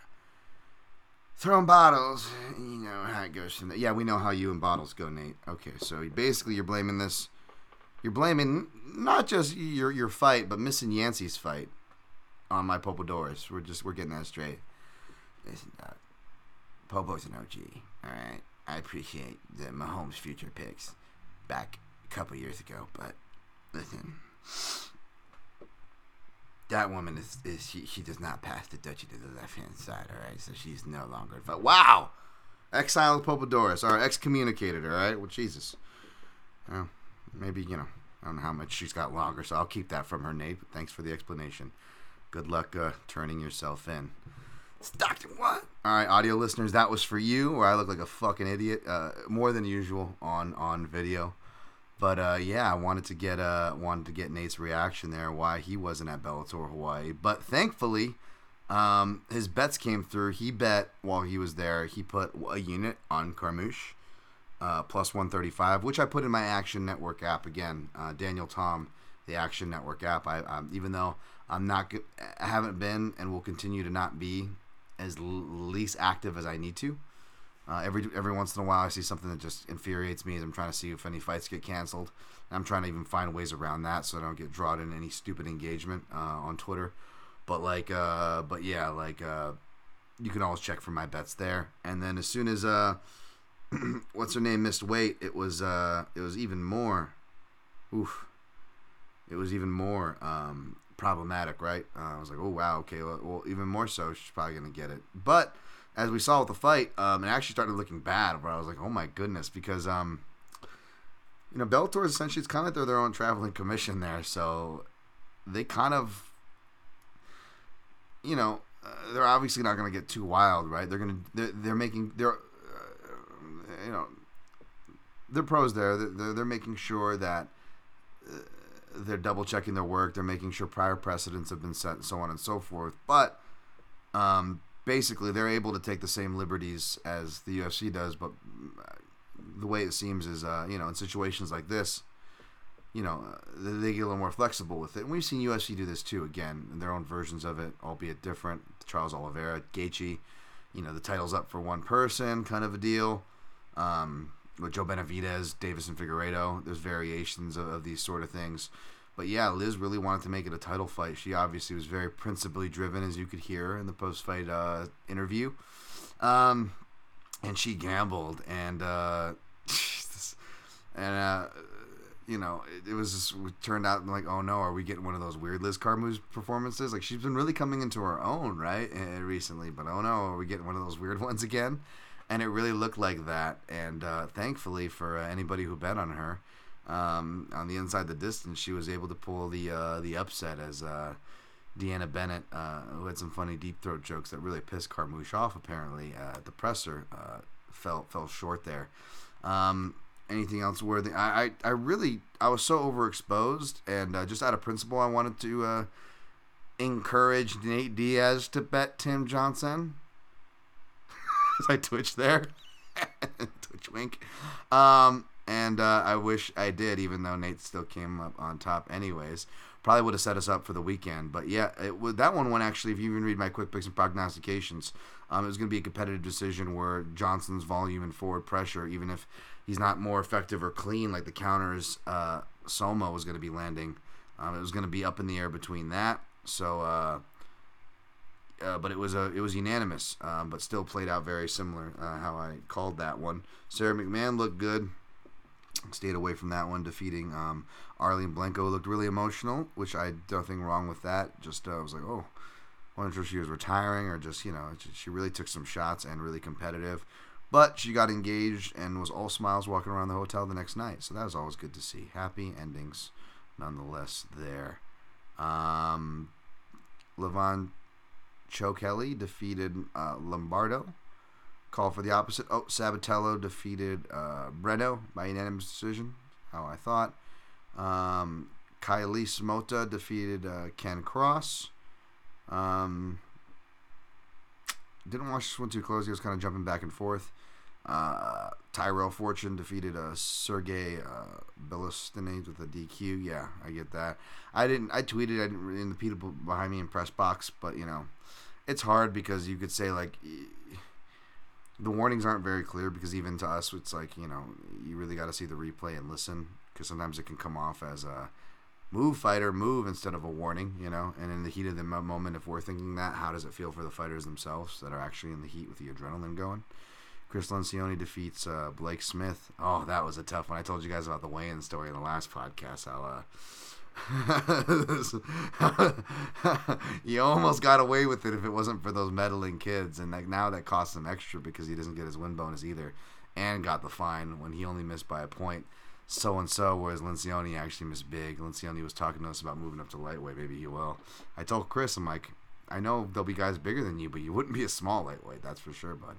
Throwing bottles, you know how it goes from there. Yeah, we know how you and bottles go, Nate. Okay, so basically you're blaming this you're blaming not just your your fight, but missing Yancy's fight on my Popadoris. We're just we're getting that straight. Listen, Doc. Popo's an OG. All right, I appreciate the Mahomes future picks back a couple years ago, but listen, that woman is, is she she does not pass the duchy to the left hand side. All right, so she's no longer. But wow, exiled Popadoris or excommunicated. All right, well Jesus. Well, maybe you know I don't know how much she's got longer, so I'll keep that from her, Nate. But thanks for the explanation. Good luck uh, turning yourself in. Stockton, what? All right, audio listeners, that was for you, where I look like a fucking idiot, uh, more than usual on on video. But uh, yeah, I wanted to get uh wanted to get Nate's reaction there, why he wasn't at Bellator Hawaii. But thankfully, um, his bets came through. He bet while he was there. He put a unit on Carmouche uh, plus 135, which I put in my Action Network app again. Uh, Daniel Tom, the Action Network app. I, I even though I'm not, I haven't been, and will continue to not be as least active as I need to. Uh, every every once in a while, I see something that just infuriates me as I'm trying to see if any fights get canceled. I'm trying to even find ways around that so I don't get drawn in any stupid engagement uh, on Twitter. But like, uh, but yeah, like uh, you can always check for my bets there. And then as soon as uh, what's her name missed weight, it was uh, it was even more. Oof. It was even more um, problematic, right? I was like, oh wow, okay, well, well, even more so, she's probably gonna get it. But as we saw with the fight, um, it actually started looking bad. Where I was like, oh my goodness, because um, you know, Bellator is essentially it's kind of they're their own traveling commission there, so they kind of, you know, uh, they're obviously not going to get too wild, right? They're going to they're, they're making they're uh, you know they're pros there. They're, they're making sure that uh, they're double checking their work. They're making sure prior precedents have been set, and so on and so forth. But um, basically, they're able to take the same liberties as the UFC does. But uh, the way it seems is, uh, you know, in situations like this, you know, they get a little more flexible with it. And we've seen UFC do this too, again, in their own versions of it, albeit different. Charles Oliveira, Gaethje, you know, the title's up for one person, kind of a deal. Um, with Joe Benavidez, and Figueiredo, there's variations of, of, these sort of things. But yeah, Liz really wanted to make it a title fight. She obviously was very principally driven, as you could hear in the post-fight uh, interview. Um, and she gambled, and uh, and uh, you know, it, it was just it turned out like, oh no, are we getting one of those weird Liz Carmouche performances? Like she's been really coming into her own, right, uh, recently. But oh no, are we getting one of those weird ones again? And it really looked like that. And uh, thankfully for uh, anybody who bet on her, um, on the inside the distance, she was able to pull the uh, the upset as uh, Deanna Bennett, uh, who had some funny deep throat jokes that really pissed Carmouche off. Apparently, uh, the presser uh, fell fell short there. Um, anything else worthy? I, I, I really I was so overexposed, and uh, just out of principle, I wanted to encourage Nate Diaz to bet Tim Johnson. As I twitch there, twitch wink. Um, and uh, I wish I did, even though Nate still came up on top, anyways. Probably would have set us up for the weekend, but yeah, it would, that one went actually. If you even read my quick picks and prognostications, um, it was going to be a competitive decision where Johnson's volume and forward pressure, even if he's not more effective or clean like the counters uh, Soma was going to be landing, um, it was going to be up in the air between that. So. Uh, uh, but it was a it was unanimous, um, but still played out very similar. Uh, how I called that one. Sara McMann looked good. Stayed away from that one. Defeating um, Arlene Blencowe looked really emotional, which I nothing wrong with that. Just uh, I was like, oh, wasn't sure she was retiring or just you know she really took some shots and really competitive. But she got engaged and was all smiles walking around the hotel the next night. So that was always good to see. Happy endings, nonetheless. There. Um, Levon Cho Kelly defeated uh, Lombardo. Call for the opposite. Oh, Sabatello defeated uh, Breno by unanimous decision. How I thought. Um, Kylie Mota defeated uh, Ken Cross. Um, didn't watch this one too close. He was kind of jumping back and forth. Uh, Tyrell Fortune defeated uh, Sergey uh, Belostine with a DQ. Yeah, I get that. I didn't. I tweeted. I didn't in the people behind me in press box, but you know, it's hard because you could say like the warnings aren't very clear because even to us it's like you know you really got to see the replay and listen because sometimes it can come off as a move fighter move instead of a warning you know and in the heat of the moment if we're thinking that how does it feel for the fighters themselves that are actually in the heat with the adrenaline going Chris Lencioni defeats uh, Blake Smith. Oh, that was a tough one. I told you guys about the weigh-in story in the last podcast. How uh, you almost got away with it if it wasn't for those meddling kids, and like now that costs him extra because he doesn't get his win bonus either, and got the fine when he only missed by a point. So and so, whereas Lencioni actually missed big. Lencioni was talking to us about moving up to lightweight. Maybe he will. I told Chris, I'm like, I know there'll be guys bigger than you, but you wouldn't be a small lightweight. That's for sure, bud.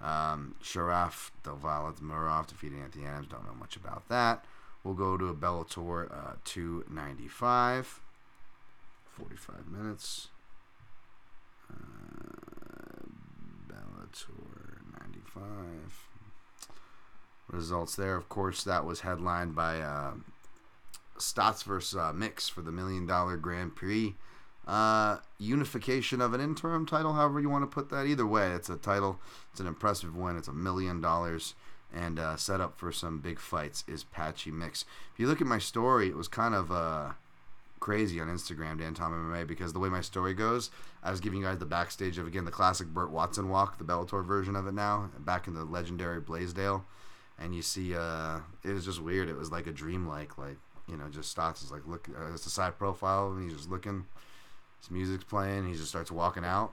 Um, Sharaf Davlatmurodov defeating Anthony Adams. Don't know much about that. We'll go to a Bellator uh, 295. 45 minutes. Uh, Bellator 95. Results there. Of course, that was headlined by uh, Stots versus uh, Mix for the Million Dollar Grand Prix. Uh, unification of an interim title, however you want to put that. Either way, it's a title. It's an impressive win. It's a million dollars and uh, set up for some big fights is Patchy Mix. If you look at my story, it was kind of uh, crazy on Instagram, Dan Tom MMA, because the way my story goes, I was giving you guys the backstage of again the classic Burt Watson walk, the Bellator version of it now, back in the legendary Blaisdell, and you see, uh, it was just weird. It was like a dream, like like you know, just Stots is like look, uh, it's a side profile, and he's just looking. His music's playing. He just starts walking out,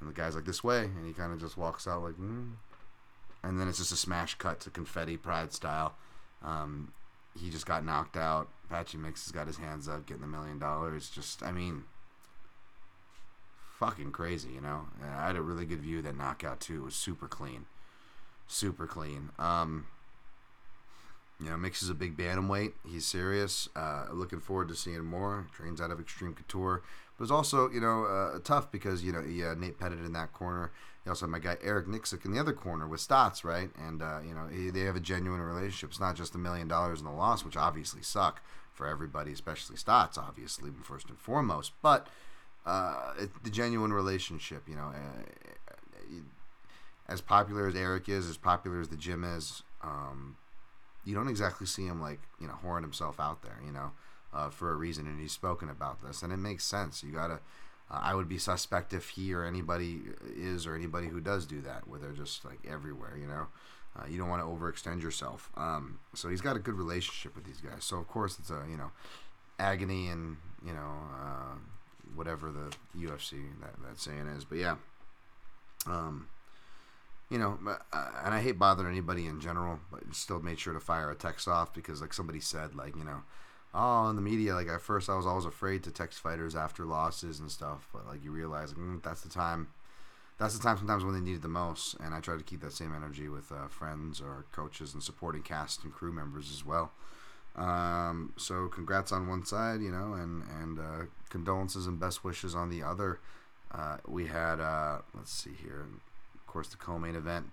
and the guy's like this way, and he kind of just walks out like. Mm and then it's just a smash cut to confetti pride style. Um, he just got knocked out. Patchy Mix has got his hands up, getting the million dollars. Just, I mean, fucking crazy, you know. I had a really good view that knockout too. It was super clean, super clean. Um, you know, Mix is a big bantamweight. He's serious. Uh, looking forward to seeing more. Trains out of Xtreme Couture, but it's also you know uh, tough because you know yeah, Nate Pettit in that corner. You also have my guy Eric Nicksick in the other corner with Stots, right? And uh, you know he, they have a genuine relationship. It's not just a million dollars in the loss, which obviously suck for everybody, especially Stots, obviously first and foremost. But uh, it, the genuine relationship, you know, uh, as popular as Eric is, as popular as the gym is, um, you don't exactly see him like you know whoring himself out there, you know, uh, for a reason. And he's spoken about this, and it makes sense. You gotta uh, I would be suspect if he or anybody is or anybody who does do that, where they're just like everywhere, you know. Uh, you don't want to overextend yourself. Um, so he's got a good relationship with these guys. So of course it's a you know agony and you know uh, whatever the UFC that that saying is. But yeah, um, you know, uh, and I hate bothering anybody in general, but still made sure to fire a text off because like somebody said, like you know oh, in the media, like at first I was always afraid to text fighters after losses and stuff, but like you realize mm, that's the time. That's the time sometimes when they need it the most, and I try to keep that same energy with uh, friends or coaches and supporting cast and crew members as well. Um, so congrats on one side, you know, and and uh, condolences and best wishes on the other. Uh, we had uh, let's see here, of course, the co-main event.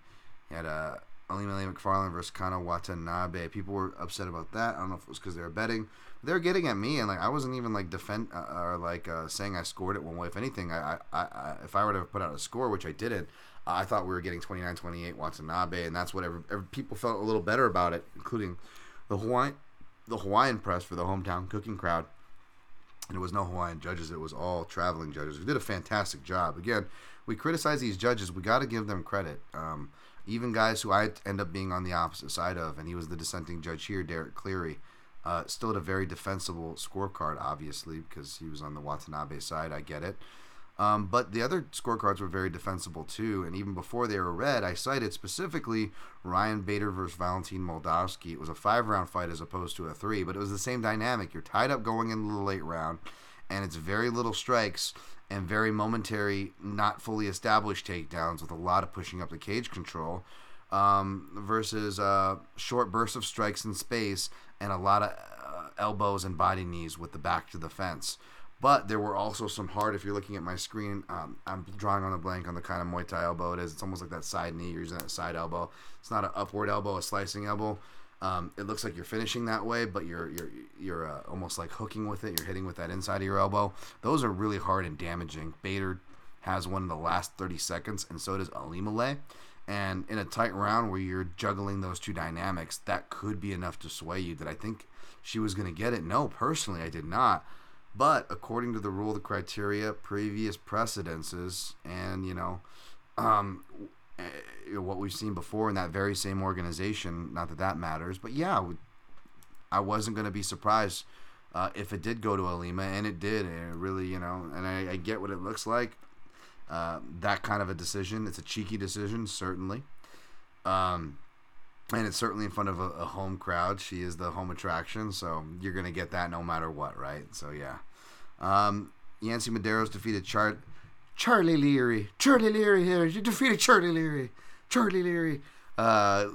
Had a uh, Ilima-Lei Macfarlane versus Kana Watanabe. People were upset about that. I don't know if it was because they were betting. They were getting at me, and like I wasn't even like defend uh, or like uh, saying I scored it one way. If anything, I, I, I if I were to put out a score, which I didn't, I thought we were getting 29-28 Watanabe, and that's what every, people felt a little better about it, including the Hawaiian the Hawaiian press for the hometown cooking crowd. And it was no Hawaiian judges; it was all traveling judges who did a fantastic job. Again, we criticize these judges; we got to give them credit. Um, even guys who I end up being on the opposite side of, and he was the dissenting judge here, Derek Cleary. Uh, still had a very defensible scorecard, obviously, because he was on the Watanabe side. I get it. Um, but the other scorecards were very defensible too, and even before they were read, I cited specifically Ryan Bader versus Valentin Moldavsky. It was a five-round fight as opposed to a three, but it was the same dynamic. You're tied up going into the late round, and it's very little strikes and very momentary, not fully established takedowns with a lot of pushing up the cage control um, versus uh, short bursts of strikes in space and a lot of uh, elbows and body knees with the back to the fence. But there were also some hard. If you're looking at my screen, um, I'm drawing on the blank on the kind of Muay Thai elbow it is. It's almost like that side knee. You're using that side elbow. It's not an upward elbow, a slicing elbow. Um, it looks like you're finishing that way, but you're you're you're uh, almost like hooking with it. You're hitting with that inside of your elbow. Those are really hard and damaging. Bader has one in the last 30 seconds, and so does Ilima-Lei. And in a tight round where you're juggling those two dynamics, that could be enough to sway you. That I think she was going to get it? No, personally, I did not. But according to the rule, the criteria, previous precedences, and you know, um, what we've seen before in that very same organization. Not that that matters, but yeah, I wasn't going to be surprised uh, if it did go to Ilima, and it did. And it really, you know, and I, I get what it looks like. Uh, that kind of a decision. It's a cheeky decision, certainly. Um, and it's certainly in front of a, a, home crowd. She is the home attraction, so you're going to get that no matter what, right? So, yeah. Um, Yancy Medeiros defeated Char- Charlie Leary. Charlie Leary here. You defeated Charlie Leary. Charlie Leary. Uh,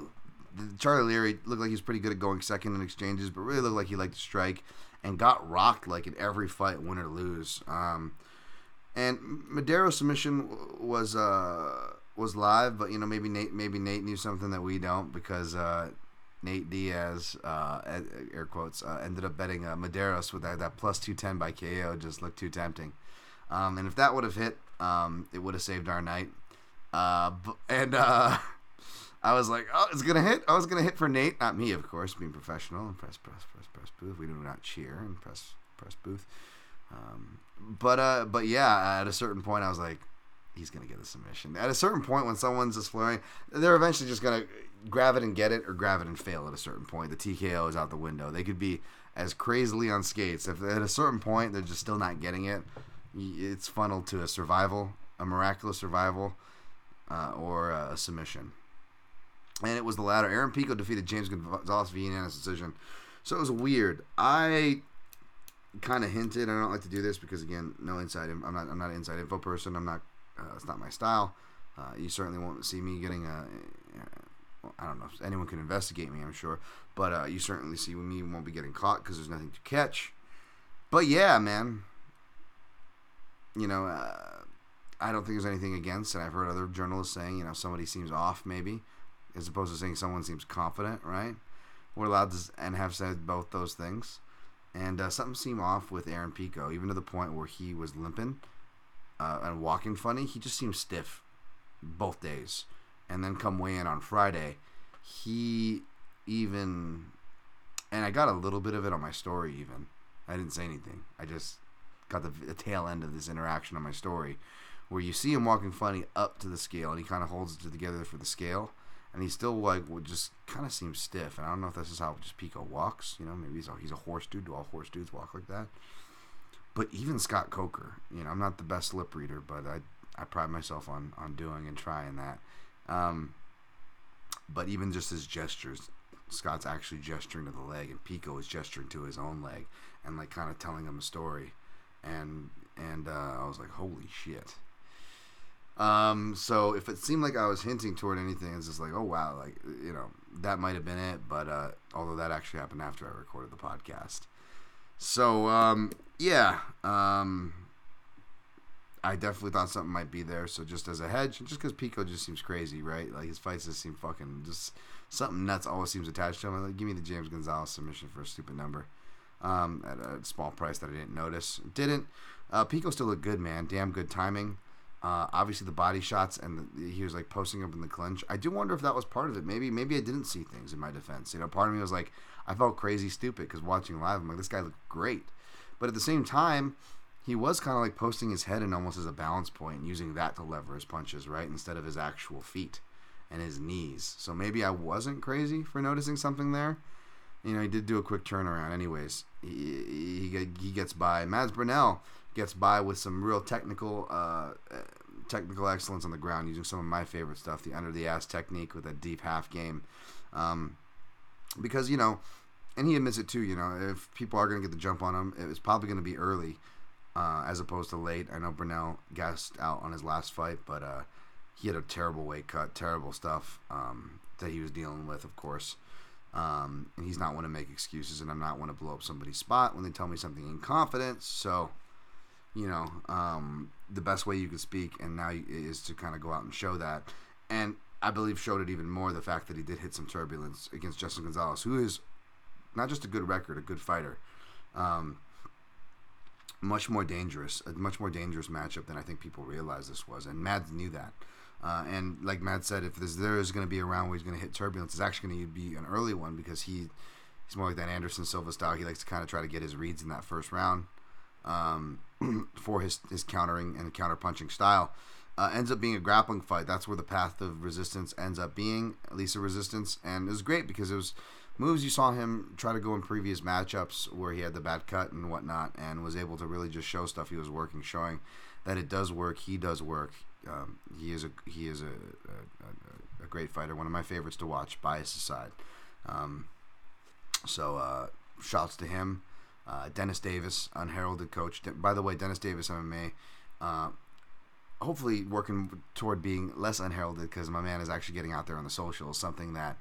Charlie Leary looked like he was pretty good at going second in exchanges, but really looked like he liked to strike and got rocked like in every fight, win or lose. Um, and Medeiros' submission was uh, was live, but you know maybe Nate maybe Nate knew something that we don't because uh, Nate Diaz uh, air quotes uh, ended up betting uh, Medeiros with that, that plus two ten by KO just looked too tempting. Um, and if that would have hit, um, it would have saved our night. Uh, and uh, I was like, oh, it's gonna hit. I was gonna hit for Nate, not me, of course, being professional and press press press press booth. We do not cheer and press press booth. Um, but uh, but yeah, at a certain point, I was like, he's gonna get a submission. At a certain point, when someone's just flurrying, they're eventually just gonna grab it and get it, or grab it and fail. At a certain point, the TKO is out the window. They could be as crazily on skates. If at a certain point they're just still not getting it, it's funneled to a survival, a miraculous survival, uh, or a submission. And it was the latter. Aaron Pico defeated James Gonzalez via unanimous decision. So it was weird. I kind of hinted. I don't like to do this because again, no inside. I'm not. I'm not an inside info person. I'm not. Uh, it's not my style. Uh, you certainly won't see me getting a. Well, I don't know. If anyone can investigate me. I'm sure, but uh, you certainly see me won't be getting caught because there's nothing to catch. But yeah, man. You know, uh, I don't think there's anything against, and I've heard other journalists saying, you know, somebody seems off maybe, as opposed to saying someone seems confident, right? We're allowed to and have said both those things. And uh, something seemed off with Aaron Pico, even to the point where he was limping uh, and walking funny. He just seemed stiff both days. And then come weigh in on Friday, he even. And I got a little bit of it on my story, even. I didn't say anything. I just got the, the tail end of this interaction on my story where you see him walking funny up to the scale and he kind of holds it together for the scale and he still like would just kind of seems stiff. And I don't know if this is how just Pico walks. You know, maybe he's a, he's a horse dude. Do all horse dudes walk like that? But even Scott Coker, you know, I'm not the best lip reader, but I I pride myself on on doing and trying that. Um, but even just his gestures, Scott's actually gesturing to the leg, and Pico is gesturing to his own leg, and like kind of telling him a story. And and uh, I was like, holy shit. Um, so if it seemed like I was hinting toward anything, it's just like, oh wow, like you know, that might have been it. But uh, although that actually happened after I recorded the podcast, so um, yeah, um, I definitely thought something might be there. So just as a hedge, just because Pico just seems crazy, right? Like his fights just seem fucking just something nuts always seems attached to him. Like, give me the James Gonzalez submission for a stupid number um, at a small price that I didn't notice. Didn't. Uh, Pico still looked good, man. Damn good timing. Uh, obviously the body shots and the, he was like posting up in the clinch. I do wonder if that was part of it. Maybe maybe I didn't see things in my defense. You know, part of me was like I felt crazy stupid because watching live, I'm like this guy looked great, but at the same time, he was kind of like posting his head in almost as a balance point and using that to lever his punches, right, instead of his actual feet and his knees. So maybe I wasn't crazy for noticing something there. You know, he did do a quick turnaround. Anyways, he he, gets by. Mads Burnell gets by with some real technical uh, technical excellence on the ground, using some of my favorite stuff, the under the ass technique with a deep half game. Um, because you know, and he admits it too. You know, if people are going to get the jump on him, it's probably going to be early, uh, as opposed to late. I know Burnell gassed out on his last fight, but uh, he had a terrible weight cut, terrible stuff um, that he was dealing with, of course. Um, and he's not one to make excuses, and I'm not one to blow up somebody's spot when they tell me something in confidence. So you know, um, the best way you can speak, and now is to kind of go out and show that. And I believe showed it even more the fact that he did hit some turbulence against Justin Gonzalez, who is not just a good record, a good fighter. Um, much more dangerous, a much more dangerous matchup than I think people realize this was, and Mads knew that. Uh, and like Matt said, if there is going to be a round where he's going to hit turbulence, it's actually going to be an early one because he he's more like that Anderson Silva style. He likes to kind of try to get his reads in that first round um, for his, his countering and counter punching style. Uh, ends up being a grappling fight. That's where the path of resistance ends up being, at least a resistance. And it was great because it was moves you saw him try to go in previous matchups where he had the bad cut and whatnot and was able to really just show stuff he was working, showing that it does work. He does work. Um, he is a he is a, a, a, great fighter. One of my favorites to watch, bias aside. Um, so uh, shouts to him. Uh, Dennis Davis, unheralded coach. By the way, Dennis Davis MMA, uh, hopefully working toward being less unheralded because my man is actually getting out there on the socials, something that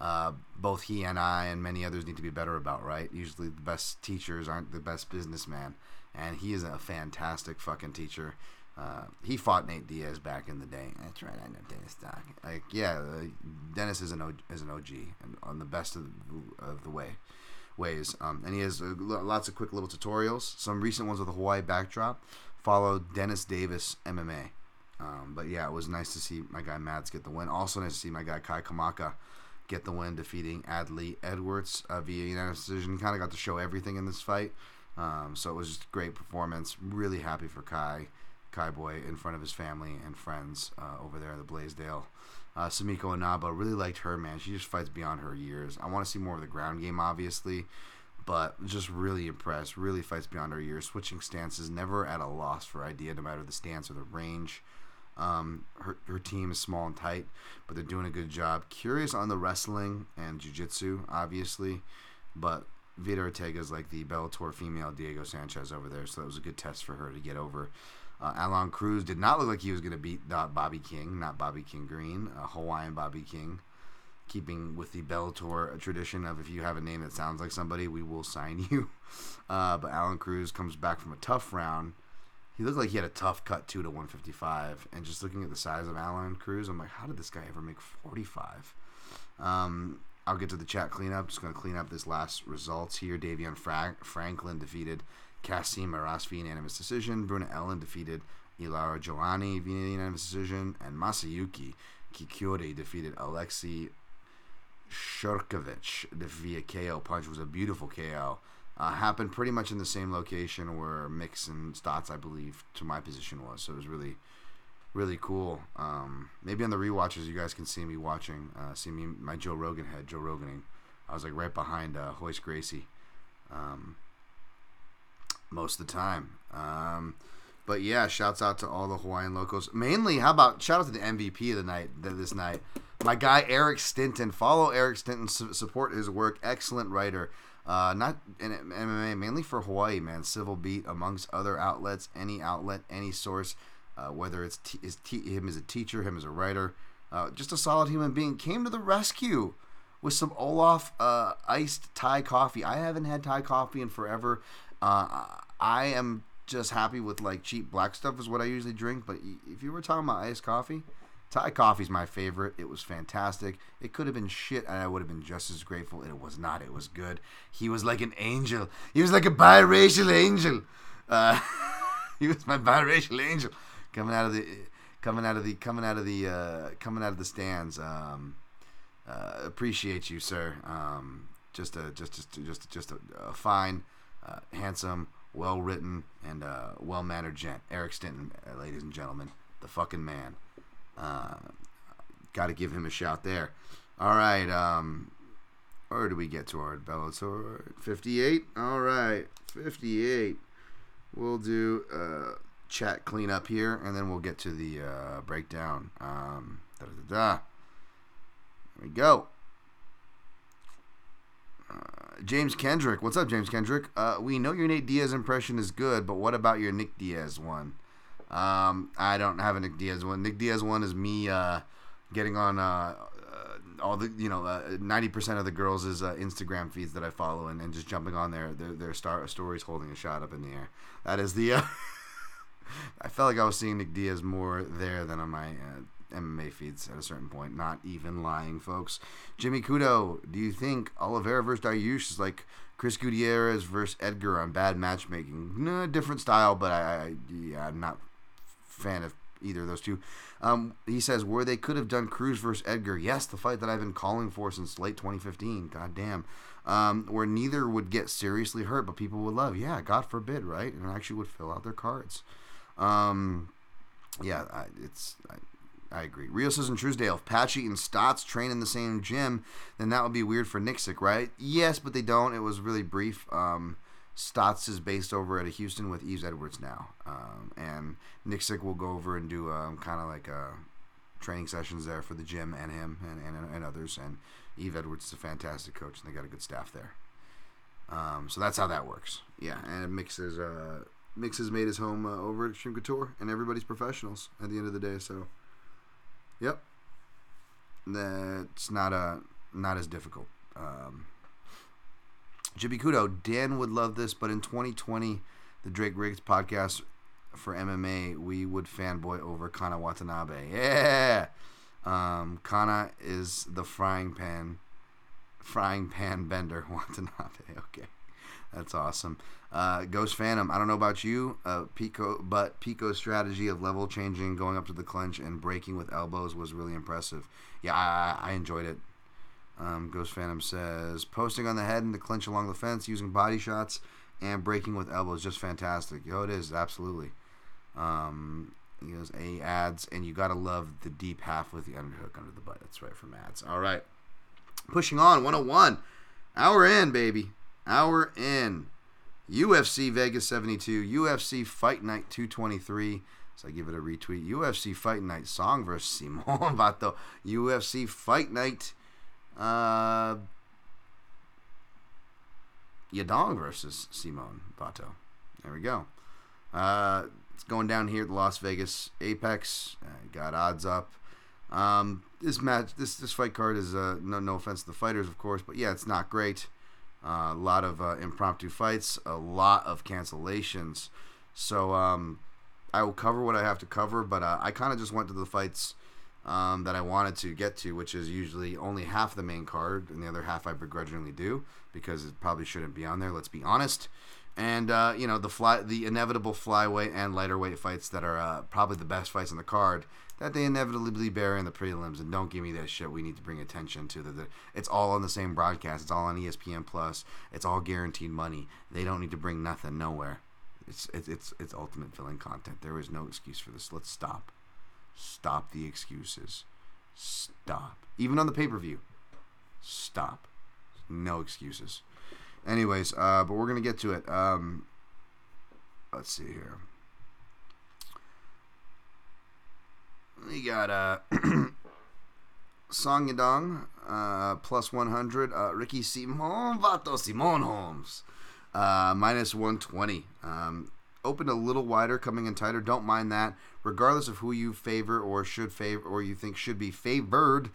uh, both he and I and many others need to be better about, right? Usually the best teachers aren't the best businessman, and he is a fantastic fucking teacher. Uh, he fought Nate Diaz back in the day. That's right, I know Dennis Doc. Like, yeah, uh, Dennis is an, o- is an OG and on the best of the, of the way ways. Um, and he has uh, lots of quick little tutorials. Some recent ones with a Hawaii backdrop. Follow Dennis Davis MMA. Um, but yeah, it was nice to see my guy Mads get the win. Also nice to see my guy Kai Kamaka get the win, defeating Adley Edwards uh, via unanimous decision. Kind of got to show everything in this fight. Um, so it was just a great performance. Really happy for Kai, Kai Boy, in front of his family and friends uh, over there in the Blaisdell uh, Sumiko Inaba, really liked her, man. She just fights beyond her years. I want to see more of the ground game, obviously, but just really impressed. Really fights beyond her years. Switching stances, never at a loss for idea, no matter the stance or the range. Um, her, her team is small and tight, but they're doing a good job. Curious on the wrestling and jiu-jitsu, obviously, but Veta Arteaga is like the Bellator female Diego Sanchez over there, so that was a good test for her to get over. Uh, Alon Cruz did not look like he was going to beat uh, Bobby King, not Bobby King Green, uh, Hawaiian Bobby King. Keeping with the Bellator tradition of if you have a name that sounds like somebody, we will sign you. Uh, but Alon Cruz comes back from a tough round. He looked like he had a tough cut too to 155. And just looking at the size of Alon Cruz, I'm like, how did this guy ever make 45? Um, I'll get to the chat cleanup. Just going to clean up this last results here. Davion Fra- Franklin defeated Kasim Maras via unanimous decision. Bruna Ellen defeated Ilara Joani via unanimous decision. And Masayuki Kikuiri defeated Alexei Shurkovich via KO punch. It was a beautiful KO. Uh, happened pretty much in the same location where Mix and Stots, I believe, to my position was. So it was really, really cool. Um, maybe on the rewatches, you guys can see me watching, uh, see me, my Joe Rogan head, Joe Roganing. I was like right behind uh, Royce Gracie. Um, most of the time. Um, but yeah, shouts out to all the Hawaiian locals. Mainly, how about shout out to the MVP of the night this night, my guy Eric Stinton. Follow Eric Stinton, support his work. Excellent writer. Uh, not in MMA, mainly for Hawaii, man. Civil Beat, amongst other outlets, any outlet, any source, uh, whether it's t- t- him as a teacher, him as a writer, uh, just a solid human being, came to the rescue with some Olaf uh, iced Thai coffee. I haven't had Thai coffee in forever. Uh, I am just happy with like cheap black stuff is what I usually drink. But if you were talking about iced coffee, Thai coffee's my favorite. It was fantastic. It could have been shit, and I would have been just as grateful. It was not. It was good. He was like an angel. He was like a biracial angel. Uh, he was my biracial angel coming out of the coming out of the coming out of the uh, coming out of the stands. Um, uh, appreciate you, sir. Um, just a just just just just a, a fine, uh, handsome, well written, and uh, well mannered gent. Eric Stinton, uh, ladies and gentlemen, the fucking man. Uh, Got to give him a shout there. All right. Um, where do we get to our Bellator? 58. All right, 58. We'll do uh, chat cleanup here, and then we'll get to the uh, breakdown. Um, da da. da. There we go. Uh, James Kendrick. What's up, James Kendrick? Uh, we know your Nate Diaz impression is good, but what about your Nick Diaz one? Um, I don't have a Nick Diaz one. Nick Diaz one is me uh, getting on uh, uh, all the you know ninety percent of the girls' uh, Instagram feeds that I follow and, and just jumping on their their, their star stories holding a shot up in the air. That is the. Uh, I felt like I was seeing Nick Diaz more there than on my uh, MMA feeds at a certain point. Not even lying, folks. Jimmy Kudo, do you think Oliveira versus Dariush is like Chris Gutierrez versus Edgar on bad matchmaking? No, different style, but I, I yeah, I'm not fan of either of those two. Um, he says where they could have done Cruz versus Edgar. Yes, the fight that I've been calling for since late 2015. God damn. Um, where neither would get seriously hurt, but people would love. Yeah, God forbid, right? And actually would fill out their cards. Um, yeah, I, it's. I, I agree. Rios and Truesdale, if Patchy and Stots train in the same gym, then that would be weird for Nicksick, right? Yes, but they don't. It was really brief. Um, Stots is based over at Houston with Yves Edwards now, um, and Nicksick will go over and do um, kind of like uh, training sessions there for the gym and him and, and, and others. And Yves Edwards is a fantastic coach, and they got a good staff there. Um, so that's how that works. Yeah, and Mix is uh, Mix has made his home uh, over at Xtreme Couture, and everybody's professionals at the end of the day. So, yep, that's not a not as difficult. Um, Jimmy Kudo, Dan would love this, but in 2020, the Drake Riggs podcast for MMA, we would fanboy over Kana Watanabe. Yeah, um, Kana is the frying pan, frying pan bender Watanabe. Okay, that's awesome. Uh, Ghost Phantom, I don't know about you, uh, Pico, but Pico's strategy of level changing, going up to the clinch, and breaking with elbows was really impressive. Yeah, I, I enjoyed it. Um, Ghost Phantom says posting on the head and the clinch along the fence, using body shots and breaking with elbows, just fantastic. Yo, it is absolutely. Um, he goes a ads, and you gotta love the deep half with the underhook under the butt. That's right from ads. All right, pushing on 101. Hour in, baby. Hour in. UFC Vegas 72, UFC Fight Night 223. So I give it a retweet. UFC Fight Night song versus Simon Vato. UFC Fight Night uh, Yadong versus Simon Vato. There we go. Uh, it's going down here at the Las Vegas Apex. Uh, got odds up. Um, this match, this this fight card is uh, no no offense to the fighters, of course, but yeah, it's not great. A lot of uh, impromptu fights, a lot of cancellations. So um, I will cover what I have to cover, but uh, I kind of just went to the fights um, that I wanted to get to, which is usually only half the main card, and the other half I begrudgingly do because it probably shouldn't be on there. Let's be honest. And uh, you know the fly, the inevitable flyweight and lighter weight fights that are uh, probably the best fights on the card that they inevitably bear in the prelims. And don't give me that shit. We need to bring attention to the. It's all on the same broadcast. It's all on ESPN Plus. It's all guaranteed money. They don't need to bring nothing nowhere. It's it's it's, it's ultimate filling content. There is no excuse for this. Let's stop. Stop the excuses. Stop. Even on the pay per view. Stop. No excuses. Anyways, uh, but we're gonna get to it. Um, let's see here. We got uh, Song Yadong, uh, plus 100. Uh, Ricky Simon Vato Simon Holmes, uh, minus 120. Um, opened a little wider, coming in tighter. Don't mind that. Regardless of who you favor or should favor or you think should be favored,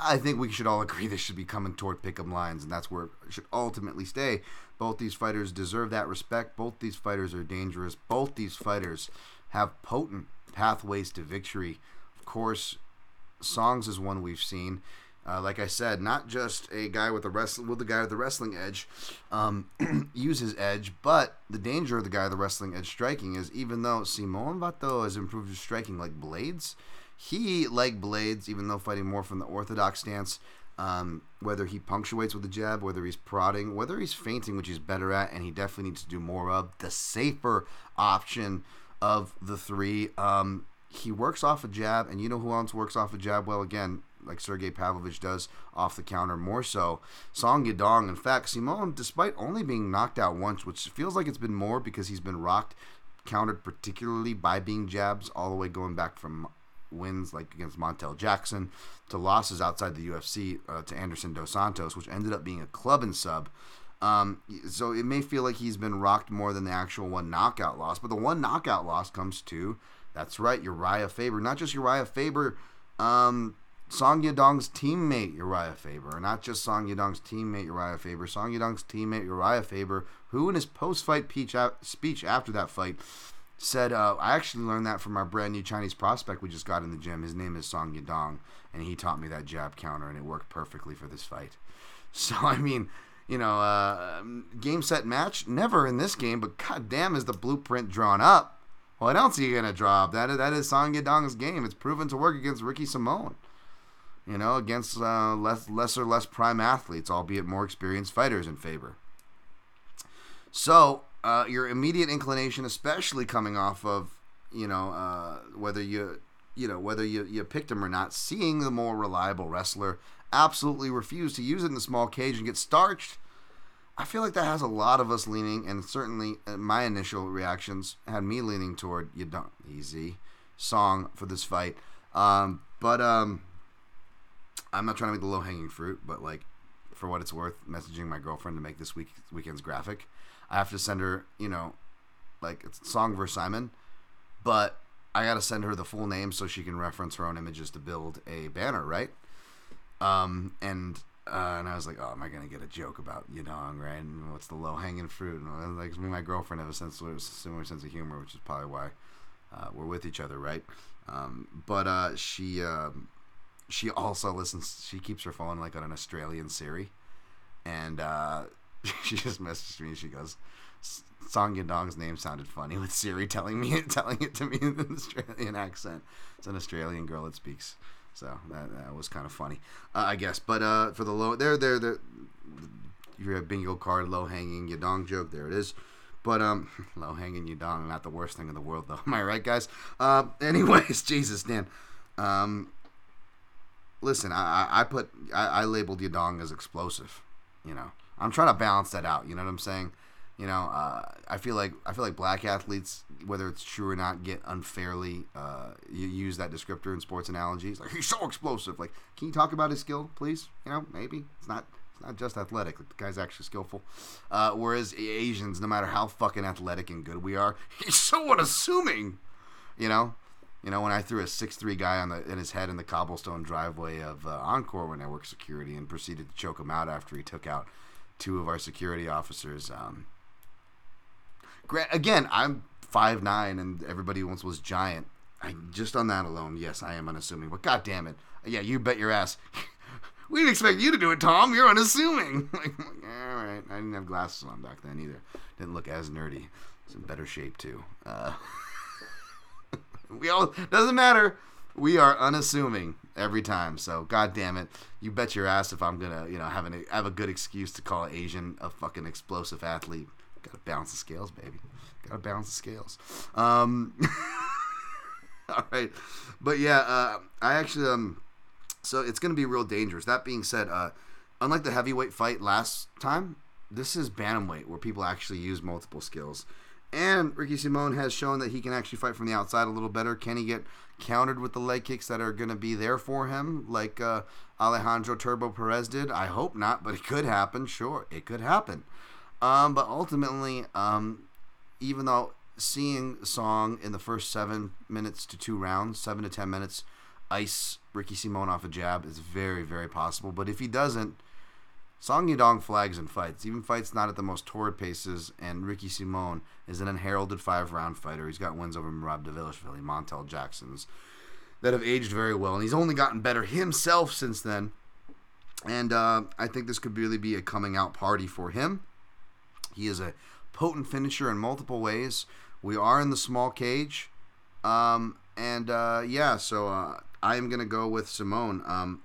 I think we should all agree this should be coming toward pick'em lines, and that's where it should ultimately stay. Both these fighters deserve that respect. Both these fighters are dangerous. Both these fighters have potent pathways to victory. Of course, Songs is one we've seen. Uh, like I said, not just a guy with a wrestling with the guy with the wrestling edge um, use his edge, but the danger of the guy with the wrestling edge striking is even though Simon Bato has improved his striking like Blaydes, he like Blaydes, even though fighting more from the orthodox stance. Um, whether he punctuates with the jab, whether he's prodding, whether he's feinting, which he's better at, and he definitely needs to do more of. The safer option of the three. Um, he works off a jab, and you know who else works off a jab well? Again, like Sergey Pavlovich does off the counter more so. Song Yadong. In fact, Simone, despite only being knocked out once, which feels like it's been more because he's been rocked, countered particularly by being jabs, all the way going back from wins like against Montel Jackson to losses outside the UFC uh, to Anderson Dos Santos, which ended up being a club and sub. Um, so it may feel like he's been rocked more than the actual one knockout loss, but the one knockout loss comes to that's right, Uriah Faber. Not just Uriah Faber, um, Song Yadong's teammate Uriah Faber, not just Song Yadong's teammate Uriah Faber, Song Yadong's teammate Uriah Faber, who in his post-fight speech after that fight said, uh, "I actually learned that from our brand new Chinese prospect we just got in the gym. His name is Song Yadong, and he taught me that jab counter, and it worked perfectly for this fight." So I mean, you know, uh, game set match, never in this game, but goddamn, is the blueprint drawn up? I don't see you gonna drop. That that is Song Yadong's game. It's proven to work against Ricky Simone you know, against uh, less, lesser, less prime athletes, albeit more experienced fighters in favor. So, uh, your immediate inclination, especially coming off of, you know, uh, whether you, you know, whether you, you picked him or not, seeing the more reliable wrestler absolutely refuse to use it in the small cage and get starched. I feel like that has a lot of us leaning, and certainly uh, my initial reactions had me leaning toward you don't easy song for this fight. Um, but um, I'm not trying to make the low hanging fruit, but like for what it's worth, messaging my girlfriend to make this week weekend's graphic, I have to send her, you know, like it's song versus Simon, but I got to send her the full name so she can reference her own images to build a banner, right? Um, and uh, and I was like, oh, am I gonna get a joke about Yadong, right? And what's the low hanging fruit? And like me and my girlfriend have a sense, a similar sense of humor, which is probably why uh, we're with each other, right? Um, but uh, she. Um, she also listens. She keeps her phone like on an Australian Siri, and uh, she just messaged me. She goes, "Song Yadong's name sounded funny with Siri telling me telling it to me in an Australian accent. It's an Australian girl that speaks." So that, that was kind of funny, uh, I guess. But uh, for the low, there, there, there, you have bingo card, low hanging Yadong joke. There it is. But um, low hanging Yadong, not the worst thing in the world, though. Am I right, guys? Uh, anyways, Jesus, Dan. Um, listen, I, I put I, I labeled Yadong as explosive. You know, I'm trying to balance that out. You know what I'm saying? You know, uh, I feel like I feel like black athletes, whether it's true or not, get unfairly uh, you use that descriptor in sports analogies. Like he's so explosive. Like, can you talk about his skill, please? You know, maybe it's not it's not just athletic. The guy's actually skillful. Uh, whereas Asians, no matter how fucking athletic and good we are, he's so unassuming. You know, you know, when I threw a six-three guy on the in his head in the cobblestone driveway of uh, Encore when I worked security and proceeded to choke him out after he took out two of our security officers. Um, again, I'm five nine and everybody once was giant. I just on that alone, yes, I am unassuming. But god damn it, yeah, you bet your ass. we didn't expect you to do it, Tom. You're unassuming. like, all right, I didn't have glasses on back then either. Didn't look as nerdy. It's in better shape too. Uh, we all doesn't matter. We are unassuming every time. So god damn it, you bet your ass if I'm gonna you know have an have a good excuse to call Asian a fucking explosive athlete. Gotta balance the scales, baby. Gotta balance the scales. Um, all right, but yeah, uh, I actually um, so it's gonna be real dangerous. That being said, uh, unlike the heavyweight fight last time, this is bantamweight where people actually use multiple skills. And Ricky Simone has shown that he can actually fight from the outside a little better. Can he get countered with the leg kicks that are going to be there for him, like uh, Alejandro Turbo Perez did? I hope not, but it could happen. Sure, it could happen. Um, but ultimately, um, even though seeing Song in the first seven minutes to two rounds, seven to ten minutes, ice Ricky Simone off a jab is very, very possible. But if he doesn't, Song Yadong flags and fights, even fights not at the most torrid paces, and Ricky Simone is an unheralded five round fighter. He's got wins over Merab Dvalishvili, Montel Jackson's that have aged very well, and he's only gotten better himself since then. And uh, I think this could really be a coming out party for him. He is a potent finisher in multiple ways. We are in the small cage. Um, and uh, yeah, so uh, I am going to go with Simone. Um,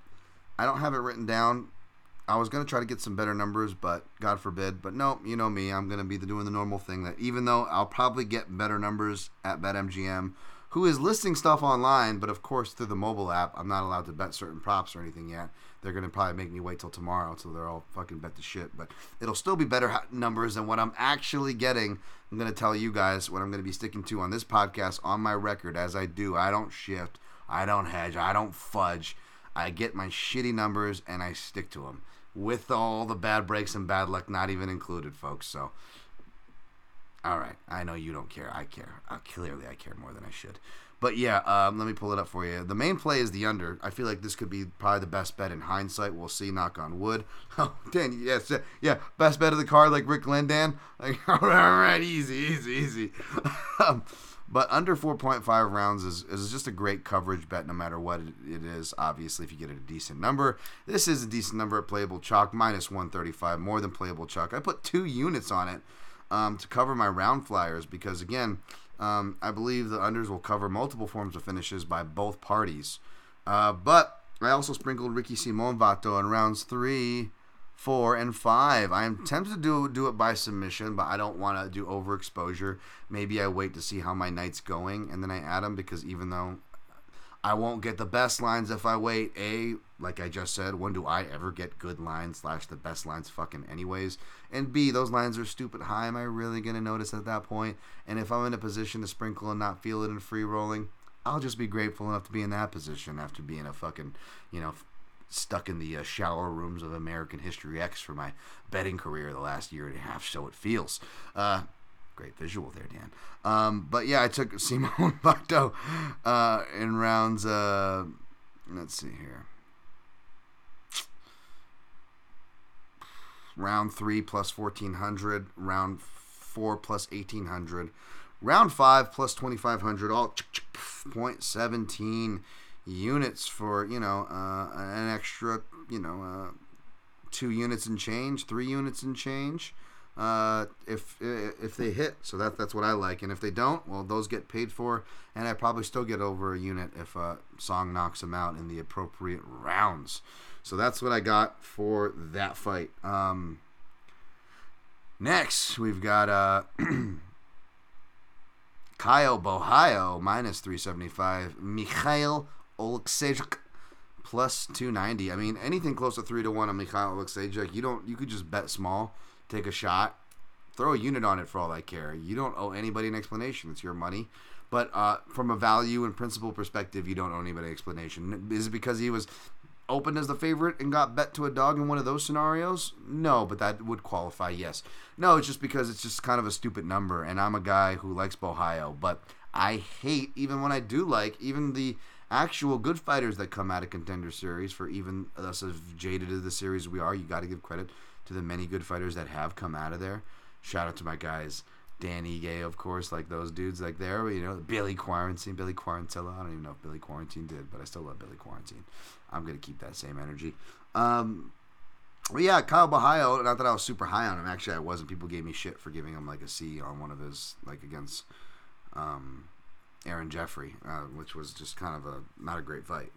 I don't have it written down. I was going to try to get some better numbers, but God forbid. But no, you know me. I'm going to be doing the normal thing that even though I'll probably get better numbers at BetMGM, who is listing stuff online, but of course through the mobile app, I'm not allowed to bet certain props or anything yet. They're to probably make me wait till tomorrow till they're all fucking bet the shit. But it'll still be better numbers than what I'm actually getting. I'm to tell you guys what I'm to be sticking to on this podcast on my record as I do. I don't shift. I don't hedge. I don't fudge. I get my shitty numbers and I stick to them with all the bad breaks and bad luck not even included, folks. So, all right. I know you don't care. I care. Uh, clearly, I care more than I should. But yeah, um, let me pull it up for you. The main play is the under. I feel like this could be probably the best bet in hindsight. We'll see. Knock on wood. Oh, Dan, yes, yeah, best bet of the card, like Rick Lindan. Like, all right, easy, easy, easy. um, but under 4.5 rounds is, is just a great coverage bet no matter what it is. Obviously, if you get a decent number, this is a decent number at playable chalk, minus 135, more than playable chalk. I put two units on it um, to cover my round flyers because, again, um, I believe the unders will cover multiple forms of finishes by both parties. Uh, but I also sprinkled Ricky Simon Vato in rounds three, four, and five. I am tempted to do do it by submission, but I don't want to do overexposure. Maybe I wait to see how my night's going and then I add them because even though I won't get the best lines if I wait. A, like I just said, when do I ever get good lines slash the best lines fucking anyways? And B, those lines are stupid high. Am I really gonna notice at that point? And if I'm in a position to sprinkle and not feel it in free rolling, I'll just be grateful enough to be in that position after being a fucking, you know, stuck in the uh, shower rooms of American History X for my betting career the last year and a half. So it feels. Uh, Great visual there, Dan. Um, but yeah, I took Simone Vato uh, in rounds. Uh, let's see here. Round three plus fourteen hundred. Round four plus eighteen hundred. Round five plus twenty five hundred. All point seventeen units for you know uh, an extra you know uh, two units and change, three units and change uh, if if they hit. So that that's what I like. And if they don't, well, those get paid for, and I probably still get over a unit if a song knocks them out in the appropriate rounds. So that's what I got for that fight. Um, next, we've got uh, Caio Borralho minus 375, Mikhail Oleksiejczuk plus 290. I mean, anything close to three to one on Mikhail Oleksiejczuk, you don't you could just bet small take a shot, throw a unit on it for all I care. You don't owe anybody an explanation. It's your money. But uh, from a value and principle perspective, you don't owe anybody an explanation. Is it because he was opened as the favorite and got bet to a dog in one of those scenarios? No, but that would qualify, yes. No, it's just because it's just kind of a stupid number, and I'm a guy who likes Borralho, but I hate, even when I do like, even the actual good fighters that come out of contender series for even us as jaded as the series we are, you got to give credit to the many good fighters that have come out of there. Shout out to my guys, Danny Gay, of course, like those dudes like there, you know, Billy Quarantine, Billy Quarantillo. I don't even know if Billy Quarantine did, but I still love Billy Quarantine. I'm gonna keep that same energy. Um, yeah, Caio Borralho. Not that I was super high on him. Actually, I wasn't. People gave me shit for giving him like a C on one of his like against um, Aaron Jeffrey, uh, which was just kind of a not a great fight.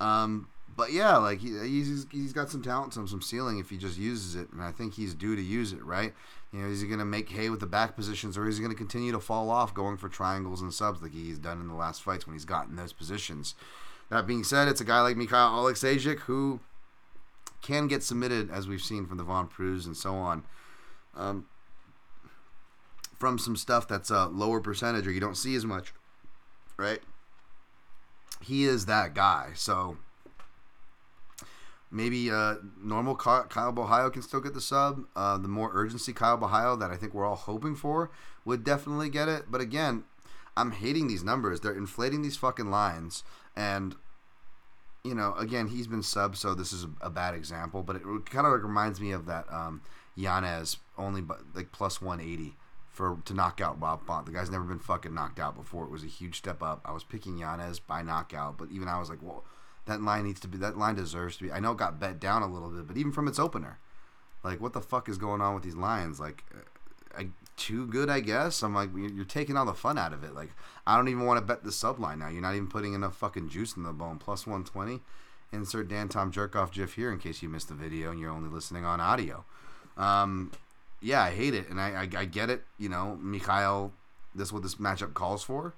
Um, but yeah, like he, he's he's got some talent, some some ceiling if he just uses it, and I think he's due to use it, right? You know, is he going to make hay with the back positions, or is he going to continue to fall off, going for triangles and subs like he's done in the last fights when he's gotten those positions? That being said, it's a guy like Mikhail Oleksiejczuk who can get submitted, as we've seen from the Von Prus and so on, um, from some stuff that's a lower percentage or you don't see as much, right? He is that guy, so maybe uh, normal Caio Borralho can still get the sub. Uh, the more urgency Caio Borralho that I think we're all hoping for would definitely get it. But again, I'm hating these numbers. They're inflating these fucking lines, and you know, again, he's been sub, so this is a, bad example. But it kind of like reminds me of that um, Yanez only like plus 180 for to knock out Rob Font. The guy's never been fucking knocked out before. It was a huge step up. I was picking Yanez by knockout, but even I was like, well, that line needs to be that line deserves to be. I know it got bet down a little bit, but even from its opener, like what the fuck is going on with these lines? Like, uh, I, too good, I guess. I'm like, you're taking all the fun out of it. Like, I don't even want to bet the sub line now. You're not even putting enough fucking juice in the bone. Plus 120. Insert Dan Tom Jerkoff GIF here in case you missed the video and you're only listening on audio. Um, yeah, I hate it, and I, I, I get it. You know, Mikhail, this is what this matchup calls for,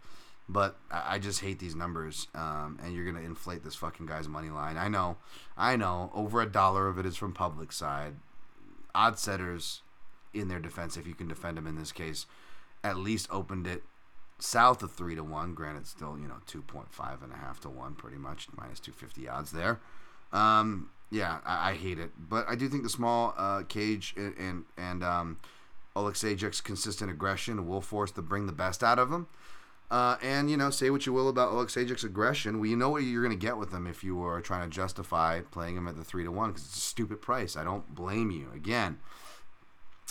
but I, just hate these numbers. Um, and you're gonna inflate this fucking guy's money line. I know, I know. Over a dollar of it is from public side. Odd setters, in their defense, if you can defend them in this case, at least opened it south of three to one. Granted, still you know two point five and a half to one, pretty much minus two fifty odds there. Um, yeah, I, I, hate it, but I do think the small uh, cage and and, and um, consistent aggression will force to bring the best out of him. Uh, and you know, say what you will about Oleksiejczuk's aggression. Well, you know what you're going to get with him if you are trying to justify playing him at the three to one because it's a stupid price. I don't blame you. Again,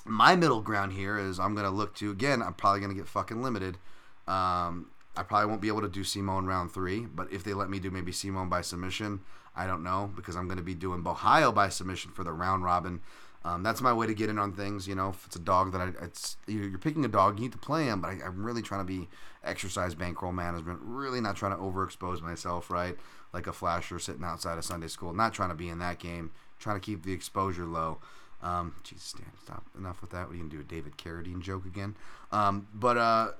my middle ground here is I'm going to look to again. I'm probably going to get fucking limited. Um, I probably won't be able to do Simone round three, but if they let me do maybe Simone by submission, I don't know because I'm going to be doing Borralho by submission for the round robin. Um, that's my way to get in on things. You know, if it's a dog that I, it's you're picking a dog, you need to play him. But I, am really trying to be exercise bankroll management. Really not trying to overexpose myself, right? Like a flasher sitting outside of Sunday school. Not trying to be in that game. Trying to keep the exposure low. Um, Jesus, Dan, stop. Enough with that. We can do a David Carradine joke again. Um, but uh,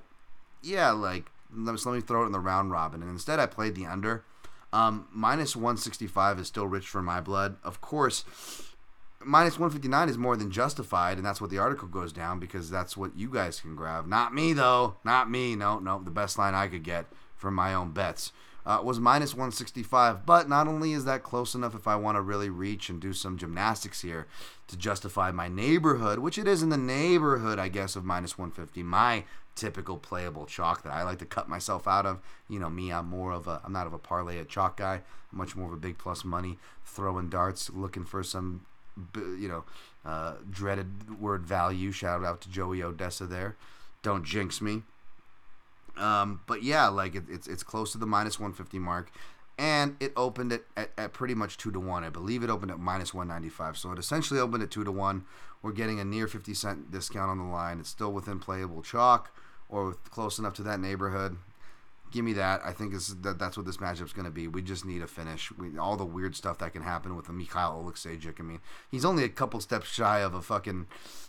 yeah, like let me, let me throw it in the round robin. And instead, I played the under. Um, minus 165 is still rich for my blood. Of course, minus 159 is more than justified, and that's what the article goes down because that's what you guys can grab. Not me, though. Not me. No, no. The best line I could get from my own bets uh, was minus 165. But not only is that close enough if I want to really reach and do some gymnastics here to justify my neighborhood, which it is in the neighborhood, I guess, of minus 150, my typical playable chalk that I like to cut myself out of. You know me, I'm more of a I'm not of a parlay a chalk guy. I'm much more of a big plus money throwing darts, looking for some you know uh, dreaded word value. Shout out to Joey Oddessa there. Don't jinx me. Um, but yeah, like it, it's it's close to the minus 150 mark. And it opened it at, at pretty much two to one. I believe it opened at minus 195. So it essentially opened at two to one. We're getting a near 50 cent discount on the line. It's still within playable chalk or close enough to that neighborhood. Give me that. I think is that that's what this matchup's going to be. We just need a finish. We, all the weird stuff that can happen with the Mikhail Oleksiejczuk. I mean, he's only a couple steps shy of a fucking,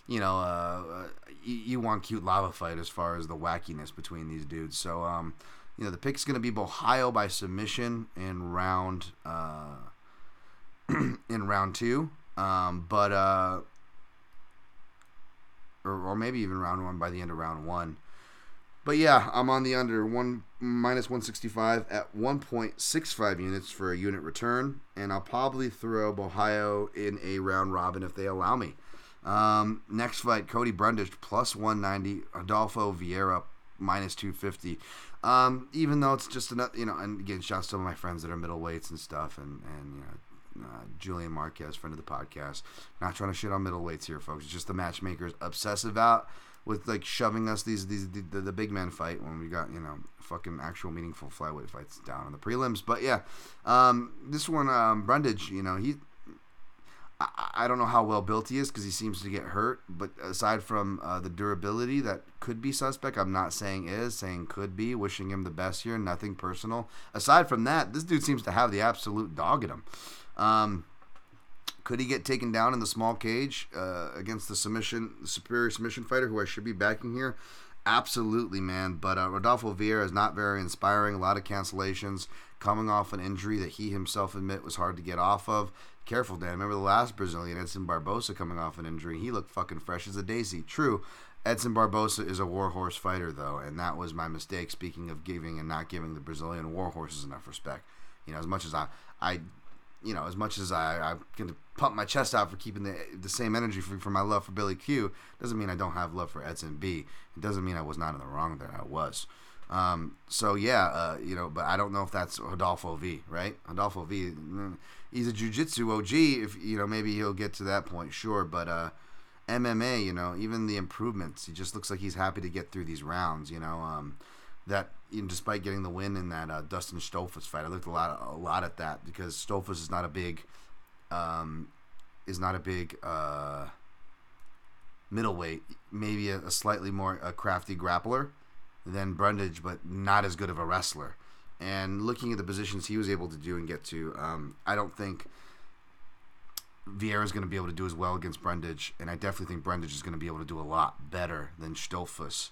you know, uh, you want cute lava fight as far as the wackiness between these dudes. So, um, you know, the pick's going to be Borralho by submission in round uh, in round two. Um, but uh, or, or maybe even round one by the end of round one. But yeah, I'm on the under one minus 165 at 1.65 units for a unit return, and I'll probably throw Ohio in a round robin if they allow me. Um, next fight, Cody Brundage plus 190, Adolfo Vieira minus 250. Um, even though it's just another, you know, and again, shouts to some of my friends that are middleweights and stuff, and and you know, uh, Julian Marquez, friend of the podcast. Not trying to shit on middleweights here, folks. It's just the matchmakers obsessive out with like shoving us these these the, the, the big man fight when we got you know fucking actual meaningful flyweight fights down in the prelims. But yeah, um, this one um, Brundage, you know he. I, I don't know how well built he is because he seems to get hurt. But aside from uh, the durability that could be suspect, I'm not saying is, saying could be. Wishing him the best here. Nothing personal. Aside from that, this dude seems to have the absolute dog in him. Um, could he get taken down in the small cage uh, against the submission, superior submission fighter who I should be backing here? Absolutely, man. But uh, Rodolfo Vieira is not very inspiring. A lot of cancellations coming off an injury that he himself admit was hard to get off of. Careful, Dan. Remember the last Brazilian, Edson Barbosa, coming off an injury. He looked fucking fresh as a daisy. True. Edson Barbosa is a warhorse fighter, though, and that was my mistake. Speaking of giving and not giving the Brazilian warhorses enough respect, you know, as much as I, I you know, as much as I I'm gonna pump my chest out for keeping the the same energy for, for my love for Billy Q, doesn't mean I don't have love for Edson B. It doesn't mean I was not in the wrong there. I was. Um, so yeah, uh, you know, but I don't know if that's Rodolfo V, right? Rodolfo V, mm, he's a jiu-jitsu OG. If you know, maybe he'll get to that point, sure. But uh, MMA, you know, even the improvements, he just looks like he's happy to get through these rounds. You know, um, that know, despite getting the win in that uh, Dustin Stoltzfus fight, I looked a lot, a lot at that because Stoltzfus is not a big, um, is not a big. Uh, middleweight, maybe a, a slightly more a crafty grappler than Brundage, but not as good of a wrestler. And looking at the positions he was able to do and get to, um, I don't think Vieira is going to be able to do as well against Brundage, and I definitely think Brundage is going to be able to do a lot better than Stoltzfus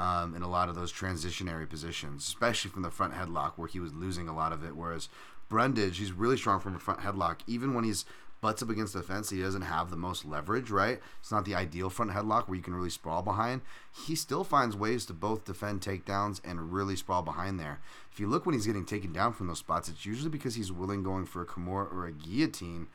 um, in a lot of those transitionary positions, especially from the front headlock where he was losing a lot of it. Whereas Brundage, he's really strong from a front headlock, even when he's butts up against the fence, he doesn't have the most leverage, right? It's not the ideal front headlock where you can really sprawl behind. He still finds ways to both defend takedowns and really sprawl behind there. If you look when he's getting taken down from those spots, it's usually because he's willing going for a Kimura or a guillotine.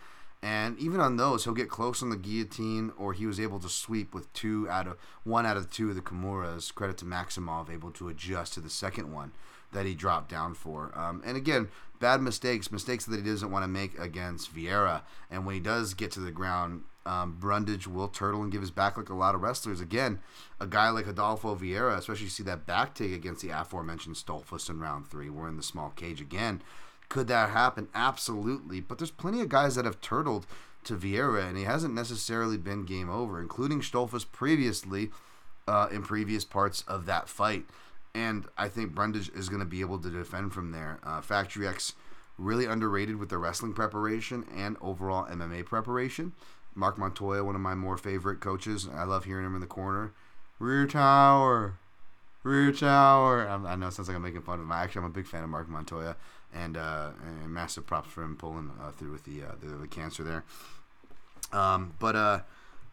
And even on those, he'll get close on the guillotine, or he was able to sweep with two out of one out of two of the Kimuras. Credit to Maximov, able to adjust to the second one that he dropped down for. Um, and again, bad mistakes, mistakes that he doesn't want to make against Vieira. And when he does get to the ground, um, Brundage will turtle and give his back like a lot of wrestlers. Again, a guy like Adolfo Vieira, especially see that back take against the aforementioned Stoltzfus in round three. We're in the small cage again. Could that happen? Absolutely. But there's plenty of guys that have turtled to Vieira, and he hasn't necessarily been game over, including Stoltzfus previously uh, in previous parts of that fight and I think Brundage is going to be able to defend from there. Uh, Factory X really underrated with the wrestling preparation and overall MMA preparation. Marc Montoya, one of my more favorite coaches. I love hearing him in the corner. Rear tower, rear tower. I know it sounds like I'm making fun of him. Actually, I'm a big fan of Marc Montoya, and, uh, and massive props for him pulling uh, through with the, uh, the, the cancer there. Um, but uh,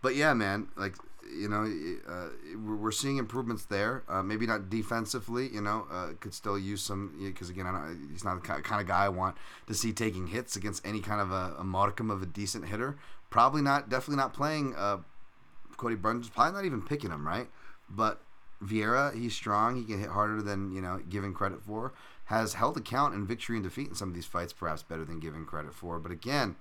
but yeah, man, like you know, uh, we're seeing improvements there. Maybe not defensively, you know, could still use some because again, he's not the kind of guy I want to see taking hits against any kind of a, a modicum of a decent hitter. Probably not, definitely not playing Cody Burns. Probably not even picking him right. But Vieira, he's strong. He can hit harder than you know given credit for. Has held account in victory and defeat in some of these fights, perhaps better than given credit for. But again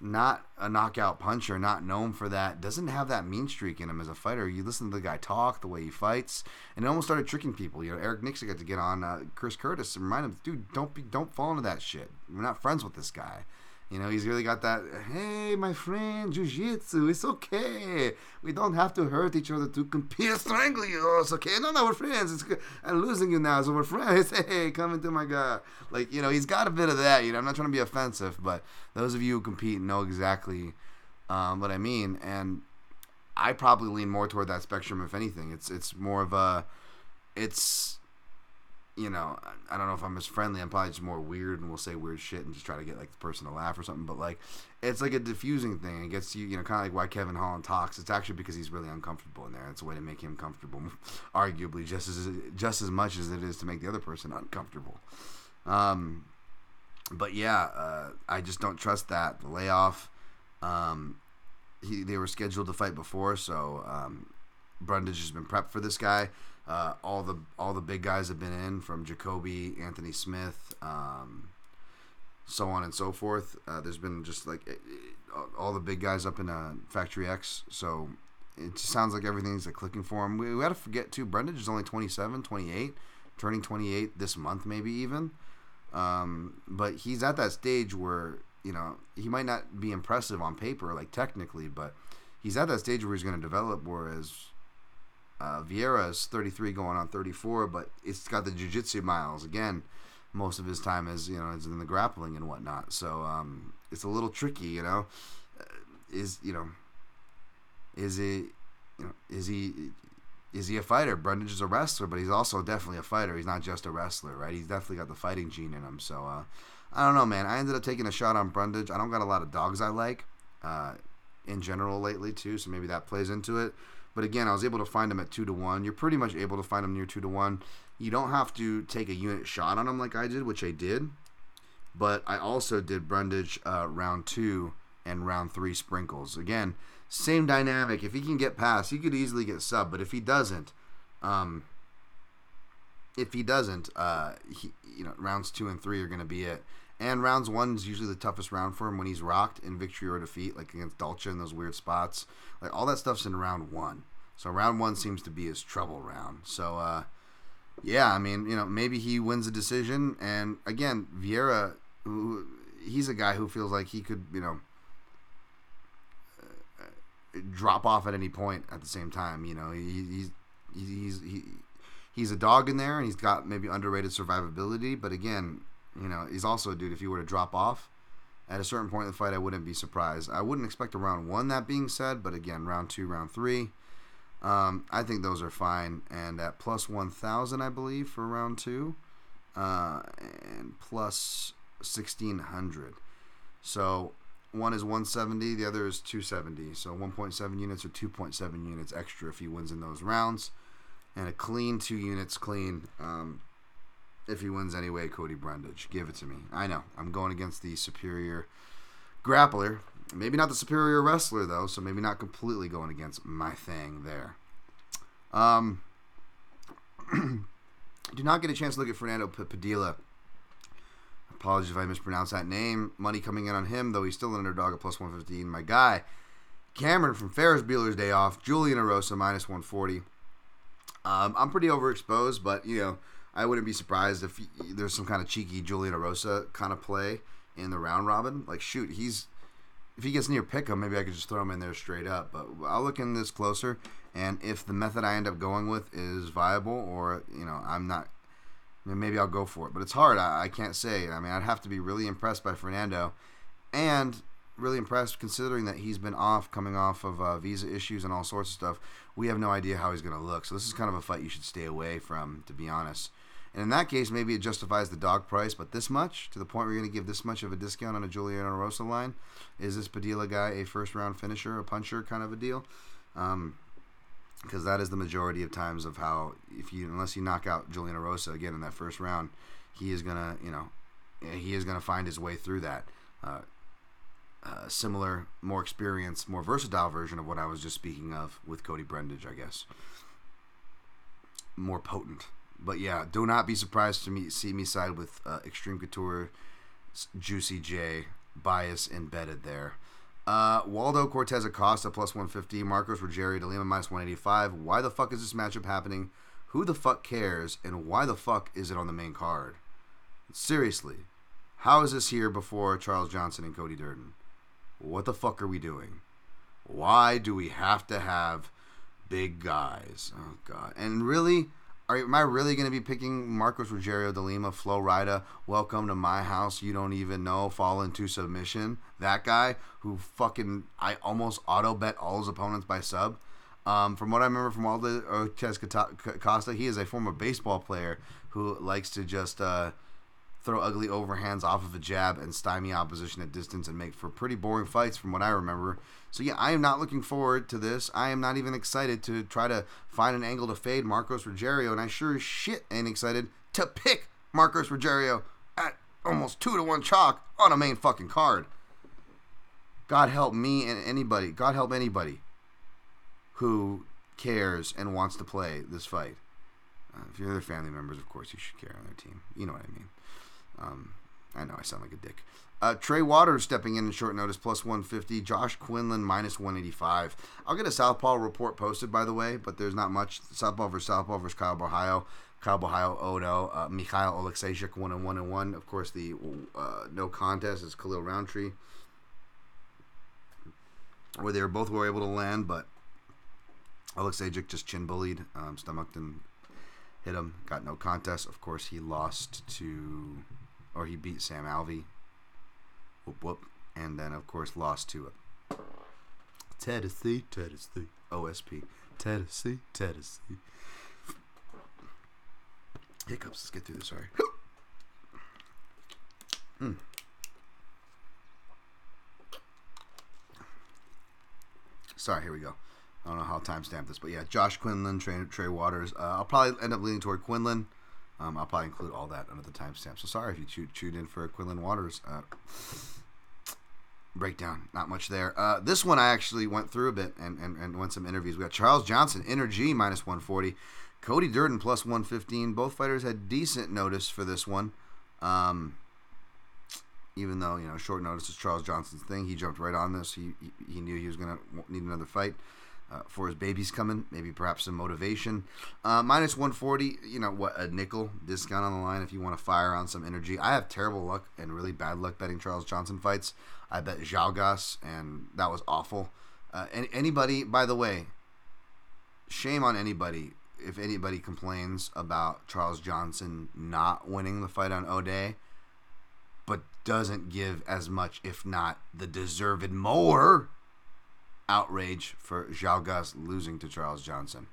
not a knockout puncher, not known for that, doesn't have that mean streak in him as a fighter. You listen to the guy talk, the way he fights, and it almost started tricking people. You know, Eric Nicksick got to get on uh, Chris Curtis and remind him, dude, don't be, don't fall into that shit. We're not friends with this guy. You know, he's really got that, hey, my friend, jiu-jitsu, it's okay. We don't have to hurt each other to compete, strangle you. It's okay. No, no, we're friends. It's good. I'm losing you now, so we're friends. Hey, come into my guy. Like, you know, he's got a bit of that. You know, I'm not trying to be offensive, but those of you who compete know exactly um, what I mean. And I probably lean more toward that spectrum, if anything. It's it's more of a, it's you know, I don't know if I'm as friendly. I'm probably just more weird and we'll say weird shit and just try to get like the person to laugh or something. But like, it's like a diffusing thing. It gets you, you know, kind of like why Kevin Holland talks. It's actually because he's really uncomfortable in there. It's a way to make him comfortable, arguably just as just as much as it is to make the other person uncomfortable. Um, but yeah, uh, I just don't trust that the layoff. Um, he they were scheduled to fight before, so um, Brundage has been prepped for this guy. Uh, all the all the big guys have been in from Jacoby, Anthony Smith, um, so on and so forth. Uh, there's been just like it, it, all the big guys up in uh, Factory X. So it just sounds like everything's like clicking for him. We, we got to forget too. Brundage is only 27, 28, turning 28 this month, maybe even. Um, but he's at that stage where you know he might not be impressive on paper, like technically, but he's at that stage where he's going to develop. Whereas uh, Vieira is 33 going on 34, but it's got the jiu-jitsu miles. Again, most of his time is, you know, is in the grappling and whatnot. So um, it's a little tricky, you know. Uh, is, you know, is he, you know, is he, is he a fighter? Brundage is a wrestler, but he's also definitely a fighter. He's not just a wrestler, right? He's definitely got the fighting gene in him. So uh, I don't know, man. I ended up taking a shot on Brundage. I don't got a lot of dogs I like uh, in general lately, too, so maybe that plays into it. But again, I was able to find them at two to one. You're pretty much able to find them near two to one. You don't have to take a unit shot on them like I did, which I did. But I also did Brundage uh, round two and round three sprinkles. Again, same dynamic. If he can get past, he could easily get sub. But if he doesn't, um, if he doesn't, uh, he, you know, rounds two and three are going to be it. And rounds one is usually the toughest round for him when he's rocked in victory or defeat, like against Dolce in those weird spots. Like all that stuff's in round one. So round one seems to be his trouble round. So uh, yeah, I mean, you know, maybe he wins a decision. And again, Vieira, who, he's a guy who feels like he could, you know, uh, drop off at any point at the same time. You know, he, he's he's he, he's a dog in there, and he's got maybe underrated survivability. But again, you know, he's also a dude. If you were to drop off at a certain point in the fight, I wouldn't be surprised. I wouldn't expect a round one. That being said, but again, round two, round three. Um, I think those are fine. And at plus 1,000, I believe, for round two, uh, and plus 1,600. So one is 170, the other is 270. So 1.7 units or 2.7 units extra if he wins in those rounds. And a clean two units clean um, if he wins anyway, Cody Brundage. Give it to me. I know. I'm going against the superior grappler. Maybe not the superior wrestler, though, so maybe not completely going against my thing there. Um, do not get a chance to look at Fernando Padilla. Apologies if I mispronounced that name. Money coming in on him, though he's still an underdog at plus 115. My guy, Cameron from Ferris Bueller's Day Off, Julian Erosa minus 140. Um, I'm pretty overexposed, but, you know, I wouldn't be surprised if there's some kind of cheeky Julian Erosa kind of play in the round robin. Like, shoot, he's if he gets near pick him, maybe I could just throw him in there straight up. But I'll look in this closer, and if the method I end up going with is viable, or you know, I'm not, maybe I'll go for it. But it's hard. I, I can't say. I mean, I'd have to be really impressed by Fernando, and really impressed considering that he's been off, coming off of uh, visa issues and all sorts of stuff. We have no idea how he's going to look. So this is kind of a fight you should stay away from, to be honest. And in that case, maybe it justifies the dog price, but this much, to the point where you're going to give this much of a discount on a Julian Erosa line, is this Padilla guy a first round finisher, a puncher kind of a deal? Um, because that is the majority of times of how if you unless you knock out Julian Erosa again in that first round, he is gonna you know he is gonna find his way through that. Uh, uh, similar, more experienced, more versatile version of what I was just speaking of with Cody Brundage, I guess. More potent but yeah, do not be surprised to me see me side with uh, Xtreme Couture, Juicy J bias embedded there. Uh, Waldo Cortes Acosta plus 150, Marcos Rogerio de Lima minus 185. Why the fuck is this matchup happening? Who the fuck cares? And why the fuck is it on the main card? Seriously, how is this here before Charles Johnson and Cody Durden? What the fuck are we doing? Why do we have to have big guys? Oh god. And really, are, am I really going to be picking Marcos Rogerio de Lima, Flo Rida, welcome to my house, you don't even know, fall into submission? That guy who fucking, I almost auto bet all his opponents by sub. Um, from what I remember from Waldo Cortes Acosta, he is a former baseball player who likes to just uh, throw ugly overhands off of a jab and stymie opposition at distance and make for pretty boring fights from what I remember. So yeah, I am not looking forward to this. I am not even excited to try to find an angle to fade Marcos Rogerio, and I sure as shit ain't excited to pick Marcos Rogerio at almost two to one chalk on a main fucking card. God help me and anybody. God help anybody who cares and wants to play this fight. Uh, if you're their family members, of course, you should care on their team. You know what I mean. Um, I know I sound like a dick. Uh, Trey Waters stepping in in short notice, plus 150. Josh Quinlan, minus 185. I'll get a Southpaw report posted, by the way, but there's not much. Southpaw versus Southpaw versus Caio Borralho. Caio Borralho, Odo. Uh, Mikhail Oleksiejczuk, 1 and 1 and 1. Of course, the uh, no contest is Khalil Rountree, where they were both were able to land, but Oleksiejczuk just chin bullied, um, stomached and hit him. Got no contest. Of course, he lost to, or he beat Sam Alvey whoop whoop, and then of course lost to it. Tennessee, Tennessee, OSP, Tennessee, Tennessee. Hiccups. Let's get through this. Sorry. Mm. Sorry, here we go. I don't know how timestamp this, but yeah, Josh Quinlan, Trey, Trey Waters. Uh, I'll probably end up leaning toward Quinlan. Um, I'll probably include all that under the timestamp. So sorry if you chewed, in for Quinlan Waters. Uh, breakdown. Not much there. Uh, this one I actually went through a bit and, and, and went some interviews. We got Charles Johnson, Energy minus 140. Cody Durden plus 115. Both fighters had decent notice for this one. Um, even though, you know, short notice is Charles Johnson's thing, he jumped right on this. He, he, he knew he was going to need another fight. Uh, for his babies coming, maybe perhaps some motivation. Uh, minus 140, you know, what, a nickel discount on the line if you want to fire on some energy. I have terrible luck and really bad luck betting Charles Johnson fights. I bet Zhalgas, and that was awful. Uh, any, anybody, by the way, shame on anybody if anybody complains about Charles Johnson not winning the fight on Ode, but doesn't give as much, if not the deserved more, outrage for Zhalgas losing to Charles Johnson.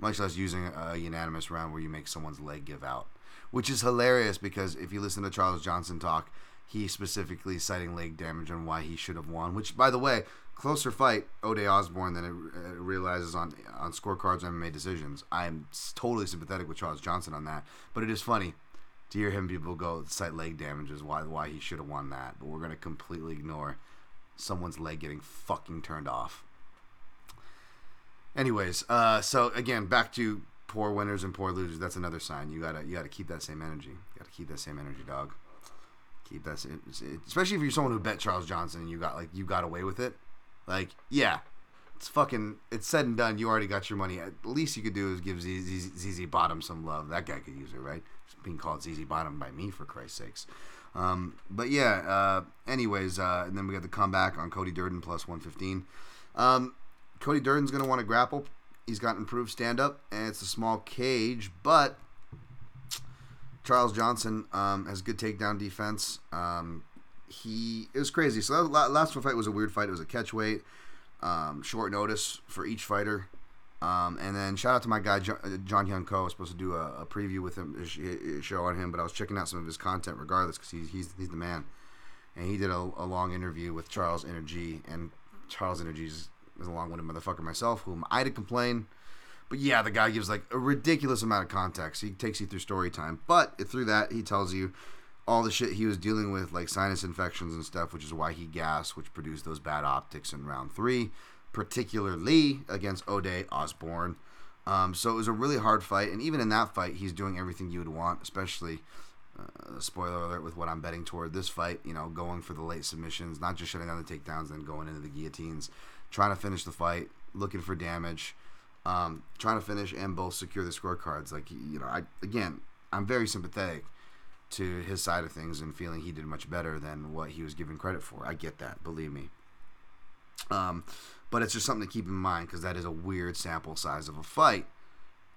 Much less using a unanimous round where you make someone's leg give out. Which is hilarious because if you listen to Charles Johnson talk, he specifically citing leg damage and why he should have won. Which, by the way, closer fight Ode Osbourne than it, it realizes on on scorecards and MMA decisions. I'm totally sympathetic with Charles Johnson on that, but it is funny to hear him people go cite leg damages why why he should have won that. But we're gonna completely ignore someone's leg getting fucking turned off. Anyways, uh, so again, back to poor winners and poor losers. That's another sign. You gotta you gotta keep that same energy. You gotta keep that same energy, dog. Keep that, same, especially if you're someone who bet Charles Johnson and you got like you got away with it. Like, yeah, it's fucking it's said and done. You already got your money. At least you could do is give ZZ Bottom some love. That guy could use it, right? being called ZZ Bottom by me for Christ's sakes. Um, but yeah, uh, anyways, uh, and then we got the comeback on Cody Durden plus 115. Um, Cody Durden's going to want to grapple. He's got improved stand up, and it's a small cage, but Charles Johnson um, has good takedown defense. Um, he it was crazy. So that last fight was a weird fight. It was a catch weight, um, short notice for each fighter. Um, and then shout out to my guy John, uh, John Hyun Ko. I was supposed to do a, a preview with him, a show on him, but I was checking out some of his content regardless because he's, he's he's the man. And he did a, a long interview with Charles Energy, and Charles Energy is a long-winded motherfucker myself, whom I did complain. But yeah, the guy gives like a ridiculous amount of context. He takes you through story time, but through that he tells you all the shit he was dealing with, like sinus infections and stuff, which is why he gassed, which produced those bad optics in round three particularly against Ode Osbourne. Um, so it was a really hard fight, and even in that fight, he's doing everything you would want, especially. Uh, spoiler alert with what I'm betting toward this fight, you know, going for the late submissions, not just shutting down the takedowns, then going into the guillotines, trying to finish the fight, looking for damage, um, trying to finish and both secure the scorecards. Like, you know, I again, I'm very sympathetic to his side of things and feeling he did much better than what he was given credit for. I get that, believe me. Um, but it's just something to keep in mind because that is a weird sample size of a fight.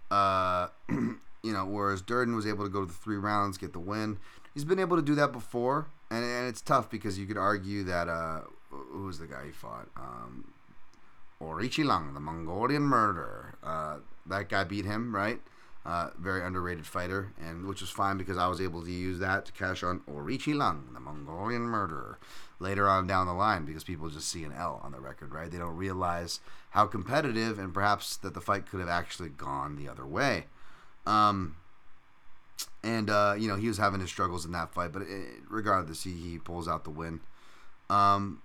Uh, you know, whereas Durden was able to go to the three rounds, get the win. He's been able to do that before, and, and it's tough because you could argue that uh, who was the guy he fought? Um, Aori Qileng, the Mongolian murderer. Uh, that guy beat him, right? Uh, very underrated fighter, and which was fine because I was able to use that to cash on Aori Qileng, the Mongolian murderer, later on down the line because people just see an L on the record, right? They don't realize how competitive and perhaps that the fight could have actually gone the other way. Um, and uh, you know he was having his struggles in that fight, but it, regardless, he he pulls out the win. Um,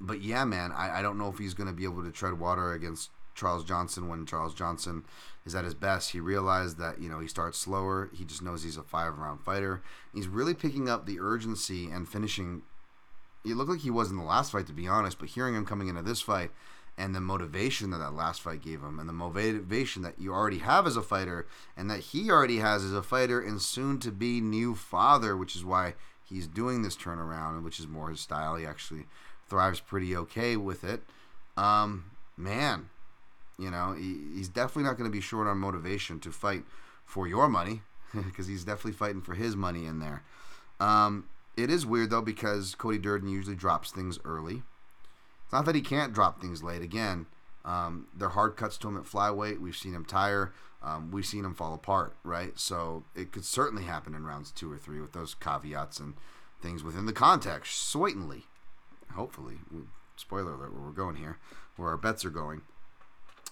but yeah, man, I, I don't know if he's going to be able to tread water against Charles Johnson when Charles Johnson is at his best. He realized that you know he starts slower. He just knows he's a five round fighter. He's really picking up the urgency and finishing. He looked like he was in the last fight, to be honest. But hearing him coming into this fight and the motivation that that last fight gave him, and the motivation that you already have as a fighter, and that he already has as a fighter and soon to be new father, which is why he's doing this turnaround, which is more his style. He actually thrives pretty okay with it. Um, man, you know, he, he's definitely not going to be short on motivation to fight for your money because he's definitely fighting for his money in there. Um, it is weird though because Cody Durden usually drops things early. It's not that he can't drop things late. Again, um, they're hard cuts to him at flyweight. We've seen him tire. Um, we've seen him fall apart, right? So it could certainly happen in rounds two or three with those caveats and things within the context. Certainly, hopefully. Spoiler alert, where we're going here, where our bets are going.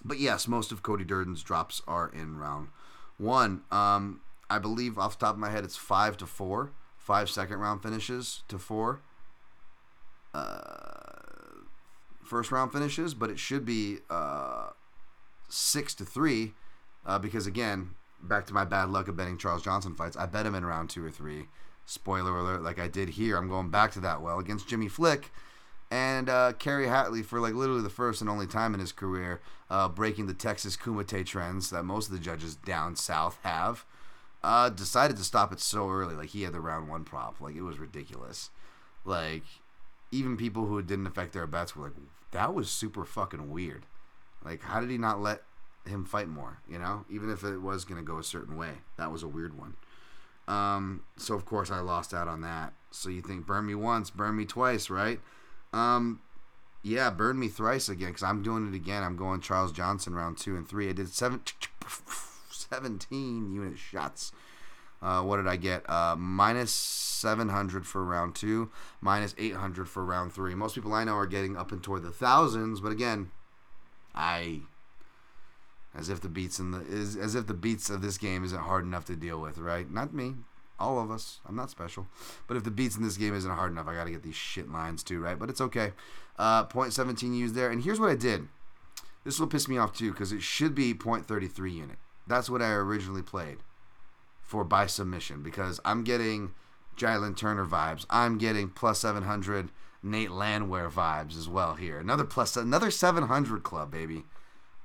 But yes, most of Cody Durden's drops are in round One, um, I believe off the top of my head, it's five to four. Five second round finishes to four. Uh, first round finishes, but it should be uh, six to three, uh, because again, back to my bad luck of betting Charles Johnson fights. I bet him in round two or three. Spoiler alert, like I did here. I'm going back to that well against Jimmy Flick and uh, Kerry Hatley for like literally the first and only time in his career, uh, breaking the Texas Kumite trends that most of the judges down south have. Uh, decided to stop it so early. Like he had the round one prop. Like it was ridiculous. Like even people who didn't affect their bets were like, that was super fucking weird. Like how did he not let him fight more? You know, even if it was gonna go a certain way, that was a weird one. Um, so of course I lost out on that. So you think burn me once, burn me twice, right? Um, yeah, burn me thrice again because I'm doing it again. I'm going Charles Johnson round two and three. I did seven, 17 unit shots. Uh, what did I get? Uh, minus 700 for round two, minus 800 for round three. Most people I know are getting up and toward the thousands, but again, I as if the beats in the is as if the beats of this game isn't hard enough to deal with, right? Not me, all of us. I'm not special, but if the beats in this game isn't hard enough, I got to get these shit lines too, right? But it's okay. Uh, point 17 used there, and here's what I did. This will piss me off too because it should be point 33 unit. That's what I originally played for by submission because I'm getting Jalin Turner vibes. I'm getting plus 700 Nate Landwehr vibes as well here. Another plus another 700 club, baby.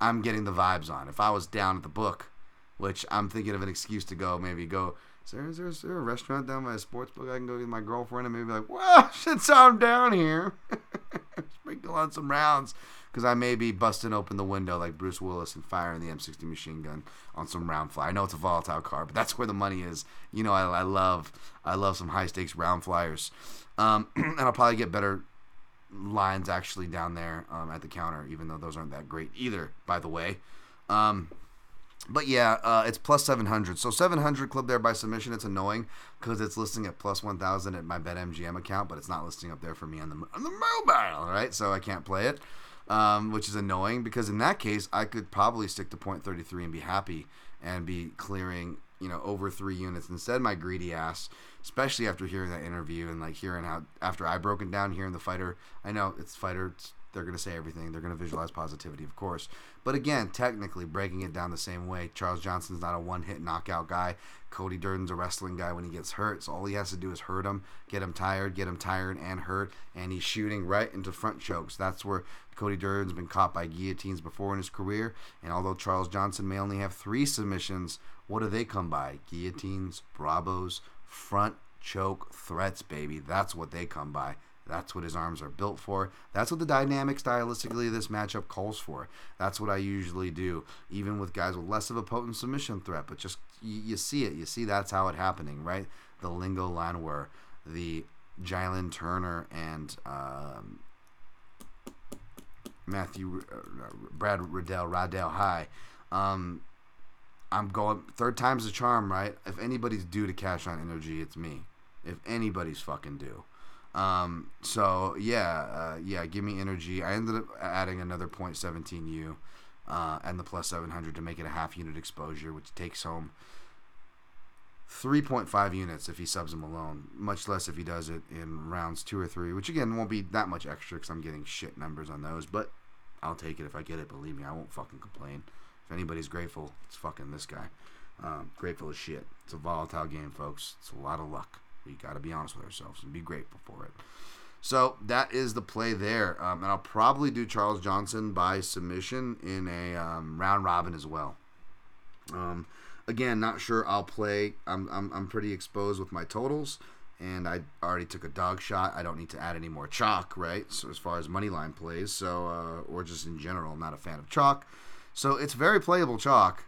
I'm getting the vibes on. If I was down at the book, which I'm thinking of an excuse to go, maybe go. Is there, is there, is there a restaurant down by a sports book I can go with my girlfriend and maybe be like, well, since I'm down here, sprinkle on some rounds because I may be busting open the window like Bruce Willis and firing the M60 machine gun on some round fly. I know it's a volatile car, but that's where the money is. You know, I, I love I love some high stakes round flyers, um, and I'll probably get better lines actually down there um, at the counter, even though those aren't that great either. By the way. Um, but yeah, uh, it's plus 700. So 700 club there by submission. It's annoying because it's listing at plus 1,000 at my BetMGM account, but it's not listing up there for me on the on the mobile, right? So I can't play it, um, which is annoying because in that case I could probably stick to point 33 and be happy and be clearing you know over three units instead. My greedy ass, especially after hearing that interview and like hearing how after I broken down hearing the fighter. I know it's fighter. It's, they're going to say everything. They're going to visualize positivity, of course. But again, technically breaking it down the same way. Charles Johnson's not a one-hit knockout guy. Cody Durden's a wrestling guy when he gets hurt. So all he has to do is hurt him, get him tired, get him tired and hurt, and he's shooting right into front chokes. That's where Cody Durden's been caught by guillotines before in his career. And although Charles Johnson may only have three submissions, what do they come by? Guillotines, bravos, front choke threats, baby. That's what they come by. That's what his arms are built for. That's what the dynamic stylistically of this matchup calls for. That's what I usually do, even with guys with less of a potent submission threat. But just you, you see it. You see that's how it happening, right? The Lingo Landwehr, the Jalin Turner, and um, Matthew uh, Brad Riddell, Radell High. Um, I'm going third time's the charm, right? If anybody's due to cash on energy, it's me. If anybody's fucking due. Um, so yeah, uh, yeah, give me energy. I ended up adding another 0.17 U uh, and the plus 700 to make it a half unit exposure, which takes home 3.5 units if he subs him alone, much less if he does it in rounds two or three, which again won't be that much extra because I'm getting shit numbers on those, but I'll take it if I get it. Believe me, I won't fucking complain. If anybody's grateful, it's fucking this guy. Um, grateful as shit. It's a volatile game, folks. It's a lot of luck. We got to be honest with ourselves and be grateful for it. So that is the play there, um, and I'll probably do Charles Johnson by submission in a um, round robin as well. Um, again, not sure I'll play. I'm, I'm I'm pretty exposed with my totals, and I already took a dog shot. I don't need to add any more chalk, right? So as far as money line plays, so uh, or just in general, I'm not a fan of chalk. So it's very playable chalk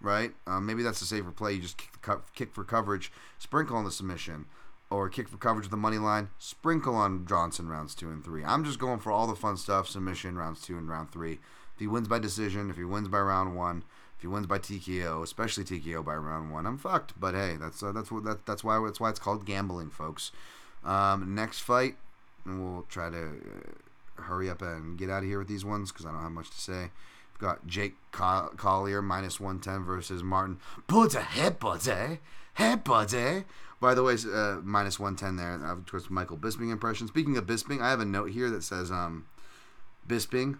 right? Um, maybe that's a safer play. You just kick, co- kick, for coverage, sprinkle on the submission, or kick for coverage with the money line, sprinkle on Johnson rounds two and three. I'm just going for all the fun stuff. Submission rounds two and round three. If he wins by decision, if he wins by round one, if he wins by TKO, especially TKO by round one, I'm fucked. But hey, that's uh, that's what that, that's why that's why it's called gambling, folks. Um, next fight, and we'll try to uh, hurry up and get out of here with these ones because I don't have much to say got Jake Collier minus 110 versus Martin. Put a head buddy. Head buddy. By the way, uh, minus 110 there. Of course, Michael Bisping impression. Speaking of Bisping, I have a note here that says um, Bisping,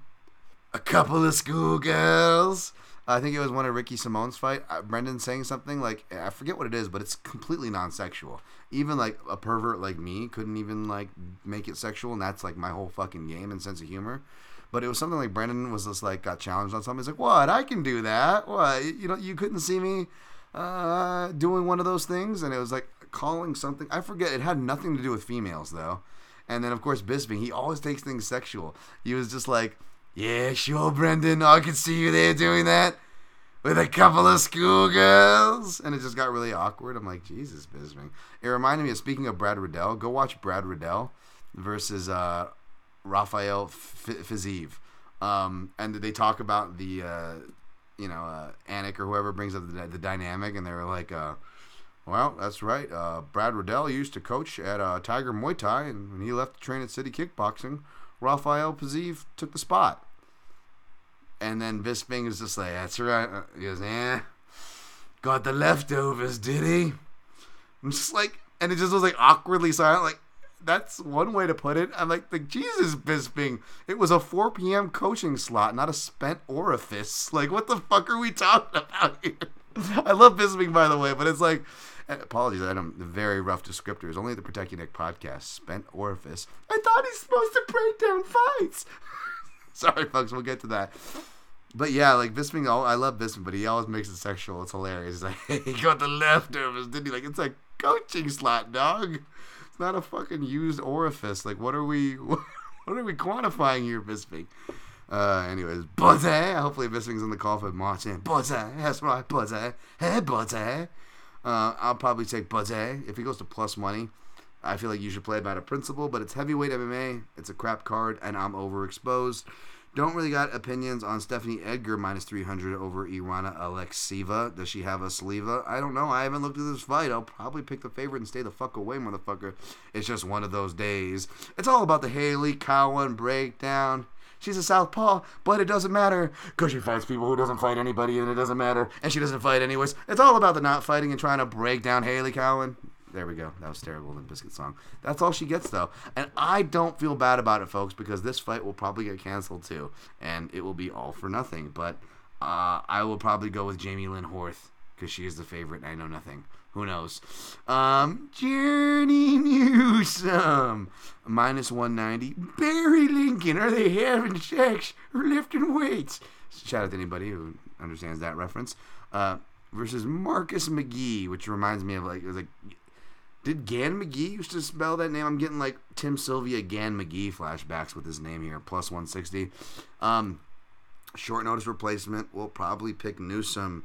a couple of schoolgirls. I think it was one of Ricky Simon's fight. Uh, Brendan saying something like I forget what it is, but it's completely non-sexual. Even like a pervert like me couldn't even like make it sexual, and that's like my whole fucking game and sense of humor. But it was something like Brendan was just like got challenged on something. He's like, "What? I can do that? What? You know, you couldn't see me uh, doing one of those things?" And it was like calling something. I forget. It had nothing to do with females though. And then of course Bisping, he always takes things sexual. He was just like, "Yeah, sure, Brendan, I can see you there doing that." With a couple of schoolgirls, and it just got really awkward. I'm like, Jesus, Bisping. It reminded me of speaking of Brad Riddell. Go watch Brad Riddell versus uh, Rafael Fiziev. Um, and they talk about the, uh, you know, uh, Anik or whoever brings up the, the dynamic, and they were like, uh, well, that's right. Uh, Brad Riddell used to coach at uh, Tiger Muay Thai, and when he left to train at City Kickboxing, Rafael Fiziev took the spot. And then Bisping is just like, that's right. He goes, eh, got the leftovers, did he? I'm just like, and it just was like awkwardly silent, like, that's one way to put it. I'm like, like Jesus, Bisping. It was a 4 p.m. coaching slot, not a spent orifice. Like, what the fuck are we talking about here? I love Bisping, by the way, but it's like, apologies, I am very rough descriptors. Only the Protect Your Neck podcast. Spent orifice. I thought he's supposed to break down fights. Sorry, folks. We'll get to that. But yeah, like Bisping, oh, I love Bisping, but he always makes it sexual. It's hilarious. He's like, he got the leftovers, didn't he? Like, it's a coaching slot, dog not a fucking used orifice. Like, what are we, what are we quantifying here, Bisping? Uh, anyways, Buzzy. Hopefully, Bisping's in the call for Martin. Buzzy, that's right, Buzzy. Hey, Buzzy. Uh, I'll probably take Buzzy if he goes to plus money. I feel like you should play about a principle, but it's heavyweight MMA. It's a crap card, and I'm overexposed. Don't really got opinions on Stephanie Egger minus 300 over Irina Alekseeva. Does she have a Saliva? I don't know. I haven't looked at this fight. I'll probably pick the favorite and stay the fuck away, motherfucker. It's just one of those days. It's all about the Hailey Cowan breakdown. She's a southpaw, but it doesn't matter because she fights people who doesn't fight anybody, and it doesn't matter, and she doesn't fight anyways. It's all about the not fighting and trying to break down Hailey Cowan. There we go. That was terrible. The biscuit song. That's all she gets though, and I don't feel bad about it, folks, because this fight will probably get canceled too, and it will be all for nothing. But uh, I will probably go with Jamie Lynn Horth because she is the favorite. and I know nothing. Who knows? Um, Journey Newson minus one ninety. Barry Lincoln. Are they having sex or lifting weights? Shout out to anybody who understands that reference. Uh, versus Marcus McGhee, which reminds me of like it was like did Gan McGee used to spell that name? I'm getting like Tim Sylvia Gan McGee flashbacks with his name here. Plus 160. Um, short notice replacement. We'll probably pick Newson.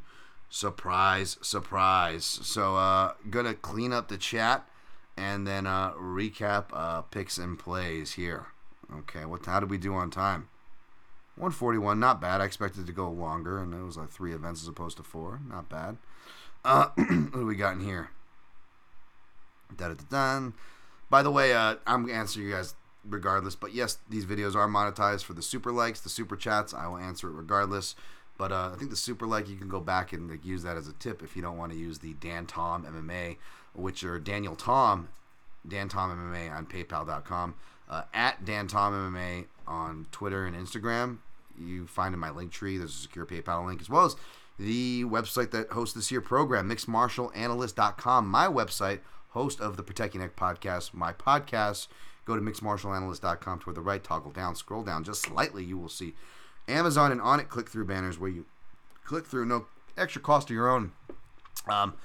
Surprise, surprise. So, uh, gonna clean up the chat and then uh, recap uh, picks and plays here. Okay, what? How did we do on time? 141, not bad. I expected to go longer, and it was like three events as opposed to four. Not bad. Uh, what do we got in here? Da da da. By the way, uh, I'm gonna answer you guys regardless. But yes, these videos are monetized for the super likes, the super chats. I will answer it regardless. But uh, I think the super like you can go back and like, use that as a tip if you don't want to use the Dan Tom MMA, which are Daniel Tom, Dan Tom MMA on PayPal.com, uh, at Dan Tom MMA on Twitter and Instagram. You find in my link tree. There's a secure PayPal link as well as the website that hosts this year program, mixedmartialanalyst.com. My website host of the Protect Your Neck podcast, my podcast. Go to mixedmartialanalyst.com toward the right, toggle down, scroll down just slightly. You will see Amazon and Onnit click through banners where you click through, no extra cost of your own. Um,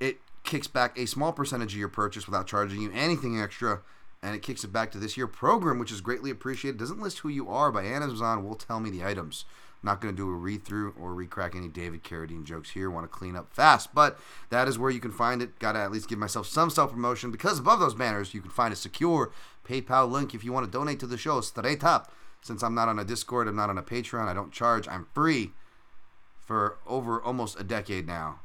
it kicks back a small percentage of your purchase without charging you anything extra, and it kicks it back to this year program, which is greatly appreciated. Doesn't list who you are, but Amazon will tell me the items not going to do a read through or recrack any David Carradine jokes here. Want to clean up fast, but that is where you can find it. Got to at least give myself some self promotion because above those banners, you can find a secure PayPal link if you want to donate to the show straight up. Since I'm not on a Discord, I'm not on a Patreon, I don't charge, I'm free for over almost a decade now.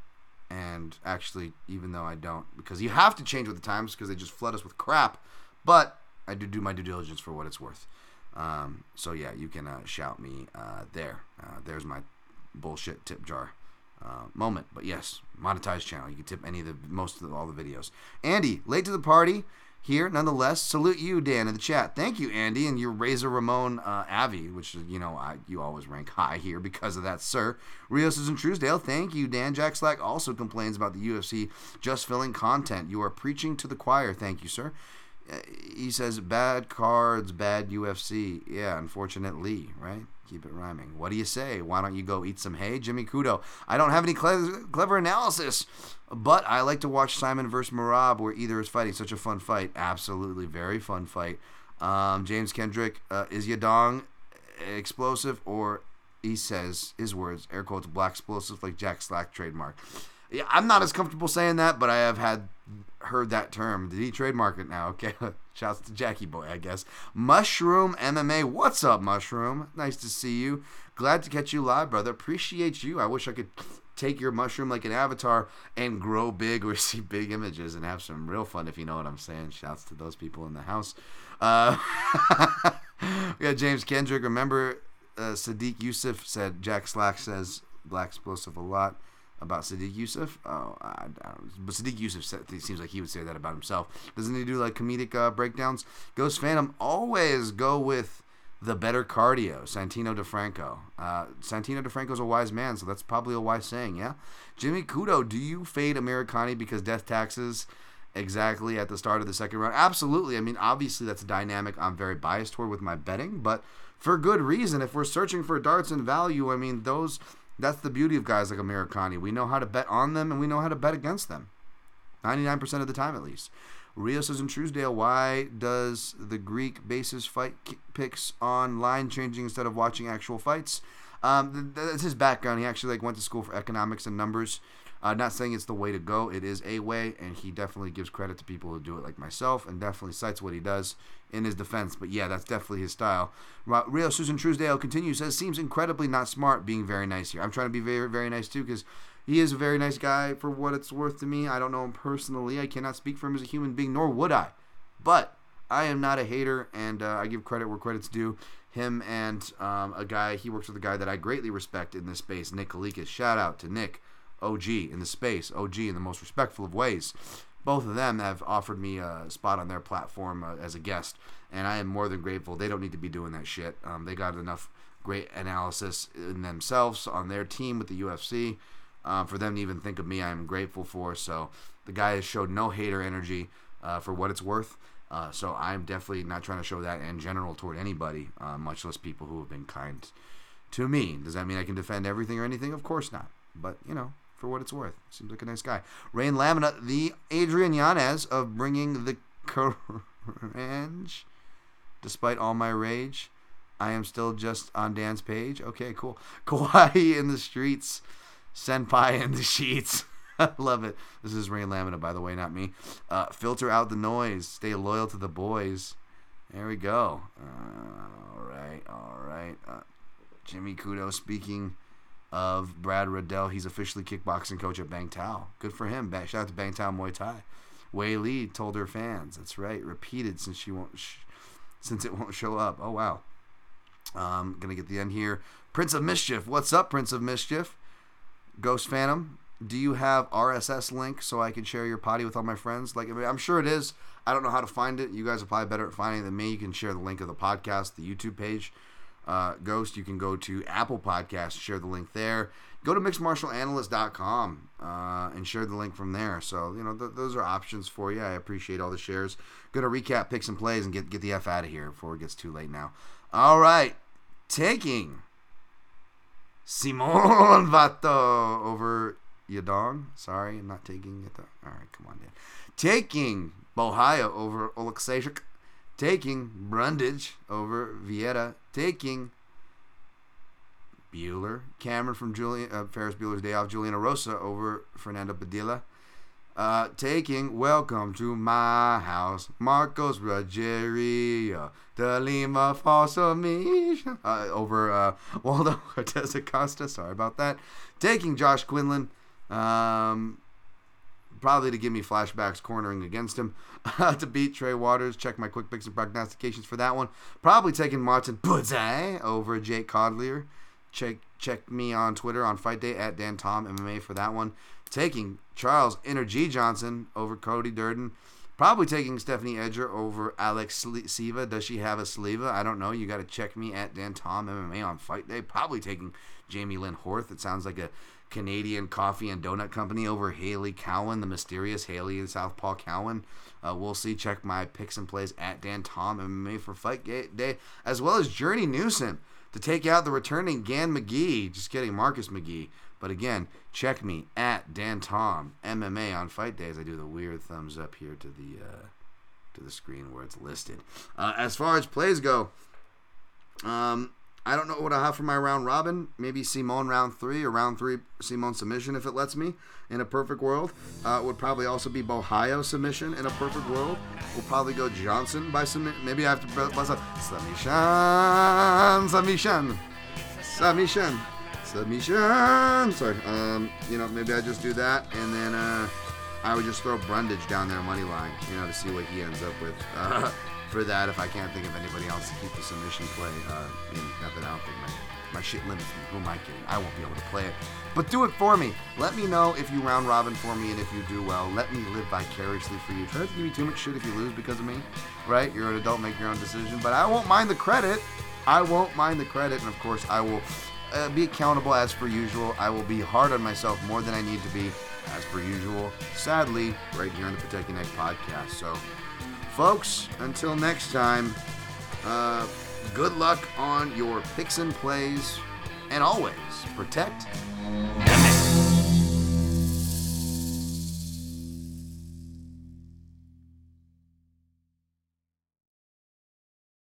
And actually, even though I don't, because you have to change with the times because they just flood us with crap, but I do do my due diligence for what it's worth. Um, so yeah, you can uh, shout me uh, there. Uh, there's my bullshit tip jar uh, moment. But yes, monetized channel. You can tip any of the most of the, all the videos. Andy, late to the party here, nonetheless. Salute you, Dan, in the chat. Thank you, Andy, and your Razor Ramon uh, Avi, which you know I, you always rank high here because of that, sir. Rios is in Truesdale. Thank you, Dan. Jack Slack also complains about the UFC just filling content. You are preaching to the choir. Thank you, sir. He says bad cards, bad UFC. Yeah, unfortunately, right? Keep it rhyming. What do you say? Why don't you go eat some hay, Jimmy Kudo? I don't have any clever, clever analysis, but I like to watch Simon versus Merab, where either is fighting. Such a fun fight. Absolutely, very fun fight. Um, James Kendrick uh, is Yadong explosive, or he says his words, air quotes, black explosive, like Jack Slack trademark. Yeah, I'm not as comfortable saying that, but I have had heard that term. Did he trademark it now? Okay. Shouts to Jackie Boy, I guess. Mushroom MMA. What's up, Mushroom? Nice to see you. Glad to catch you live, brother. Appreciate you. I wish I could take your mushroom like an avatar and grow big or see big images and have some real fun, if you know what I'm saying. Shouts to those people in the house. Uh, we got James Kendrick. Remember, uh, Sodiq Yusuff said Jack Slack says Black Explosive a lot about Sodiq Yusuff. Oh, I, I but Sodiq Yusuff seems like he would say that about himself. Doesn't he do like comedic uh, breakdowns? Ghost Phantom always go with the better cardio. Santino DeFranco. Uh, Santino DeFranco's a wise man, so that's probably a wise saying. Yeah. Jimmy Kudo, do you fade Amirkhani because death taxes? Exactly at the start of the second round. Absolutely. I mean, obviously that's a dynamic I'm very biased toward with my betting, but for good reason. If we're searching for darts and value, I mean those that's the beauty of guys like Amirkhani. We know how to bet on them and we know how to bet against them. 99% of the time, at least. Rios says in Truesdale, why does the Greek basis fight picks on line changing instead of watching actual fights? Um, that's his background. He actually like went to school for economics and numbers. Uh, not saying it's the way to go. It is a way, and he definitely gives credit to people who do it like myself, and definitely cites what he does in his defense. But yeah, that's definitely his style. Real Susan Truesdale continues says seems incredibly not smart being very nice here. I'm trying to be very very nice too because he is a very nice guy for what it's worth to me. I don't know him personally. I cannot speak for him as a human being, nor would I. But I am not a hater, and uh, I give credit where credit's due. Him and um, a guy, he works with a guy that I greatly respect in this space, Nick Kalikas. Shout out to Nick, OG in the space, OG in the most respectful of ways both of them have offered me a spot on their platform uh, as a guest, and I am more than grateful. They don't need to be doing that shit. Um, they got enough great analysis in themselves on their team with the UFC. Um, for them to even think of me, I am grateful for. So the guy has showed no hater energy uh, for what it's worth. Uh, so I'm definitely not trying to show that in general toward anybody, uh, much less people who have been kind to me. Does that mean I can defend everything or anything? Of course not. But you know, for what it's worth. Seems like a nice guy. Rain Lamina, the Adrian Yanez of bringing the courage. Despite all my rage, I am still just on Dan's page. Okay, cool. Kawaii in the streets, Senpai in the sheets. I love it. This is Rain Lamina, by the way, not me. Uh, filter out the noise. Stay loyal to the boys. There we go. Uh, all right, all right. Uh, Jimmy Kudo speaking of Brad Riddell. He's officially kickboxing coach at Bang Tao. Good for him. Shout out to Bang Tao Muay Thai. Wei Lee told her fans. That's right. Repeated since she won't, sh- since it won't show up. Oh wow. Um, gonna get the end here. Prince of Mischief. What's up, Prince of Mischief? Ghost Phantom. Do you have RSS link so I can share your potty with all my friends? Like I mean, I'm sure it is. I don't know how to find it. You guys are probably better at finding it than me. You can share the link of the podcast, the YouTube page uh, Ghost, you can go to Apple Podcasts, share the link there. Go to mixedmartialanalyst.com uh, and share the link from there. So, you know, th- those are options for you. I appreciate all the shares. Going to recap picks and plays and get, get the F out of here before it gets too late now. All right. Taking Simon Vato over Yadong. Sorry, I'm not taking it. All right, come on, Dan. Taking Borralho over Oleksiejczuk taking Brundage over Vieira, taking Bueller, Cameron from Julian uh, Ferris Bueller's Day Off, Julian Erosa over Fernando Padilla. Uh, taking Welcome to My House, Marcos Rogério, De Lima Fossomich, uh, over uh, Waldo Cortes Acosta. Sorry about that. Taking Josh Quinlan, um, probably to give me flashbacks cornering against him. to beat Trey Waters, check my quick picks and prognostications for that one. Probably taking Martin Buday over Jake Collier. Check check me on Twitter on Fight Day at Dan Tom MMA for that one. Taking Charles Energy Johnson over Cody Durden. Probably taking Stephanie Egger over Alex Siva. Does she have a Sliva? I don't know. You got to check me at Dan Tom MMA on Fight Day. Probably taking Jamie Lynn Horth. It sounds like a Canadian coffee and donut company over Hailey Cowan, the mysterious Haley and Southpaw Cowan. Uh, we'll see. Check my picks and plays at Dan Tom MMA for Fight Day, as well as Journey Newson to take out the returning Gan McGee. Just kidding, Marcus McGhee. But again, check me at Dan Tom MMA on fight days. I do the weird thumbs up here to the uh, to the screen where it's listed. Uh, as far as plays go, um, I don't know what I have for my round robin. Maybe Simon round three or round three Simon submission if it lets me. In a perfect world, uh, would probably also be Borralho submission. In a perfect world, we'll probably go Johnson by submission. Maybe I have to buzz up submission, submission, submission submission. Sorry. Um, you know, maybe I just do that, and then uh, I would just throw Brundage down there money line, you know, to see what he ends up with. Uh, for that, if I can't think of anybody else to keep the submission play, uh, I mean, not that I don't think my my shit limits me. Who am I kidding? I won't be able to play it. But do it for me. Let me know if you round robin for me and if you do well. Let me live vicariously for you. Try not to give me too much shit if you lose because of me. Right? You're an adult, make your own decision. But I won't mind the credit. I won't mind the credit. And of course, I will uh, be accountable as per usual. I will be hard on myself more than I need to be as per usual. Sadly, right here on the Protect Your Neck podcast. So, folks, until next time, uh, good luck on your picks and plays, and always protect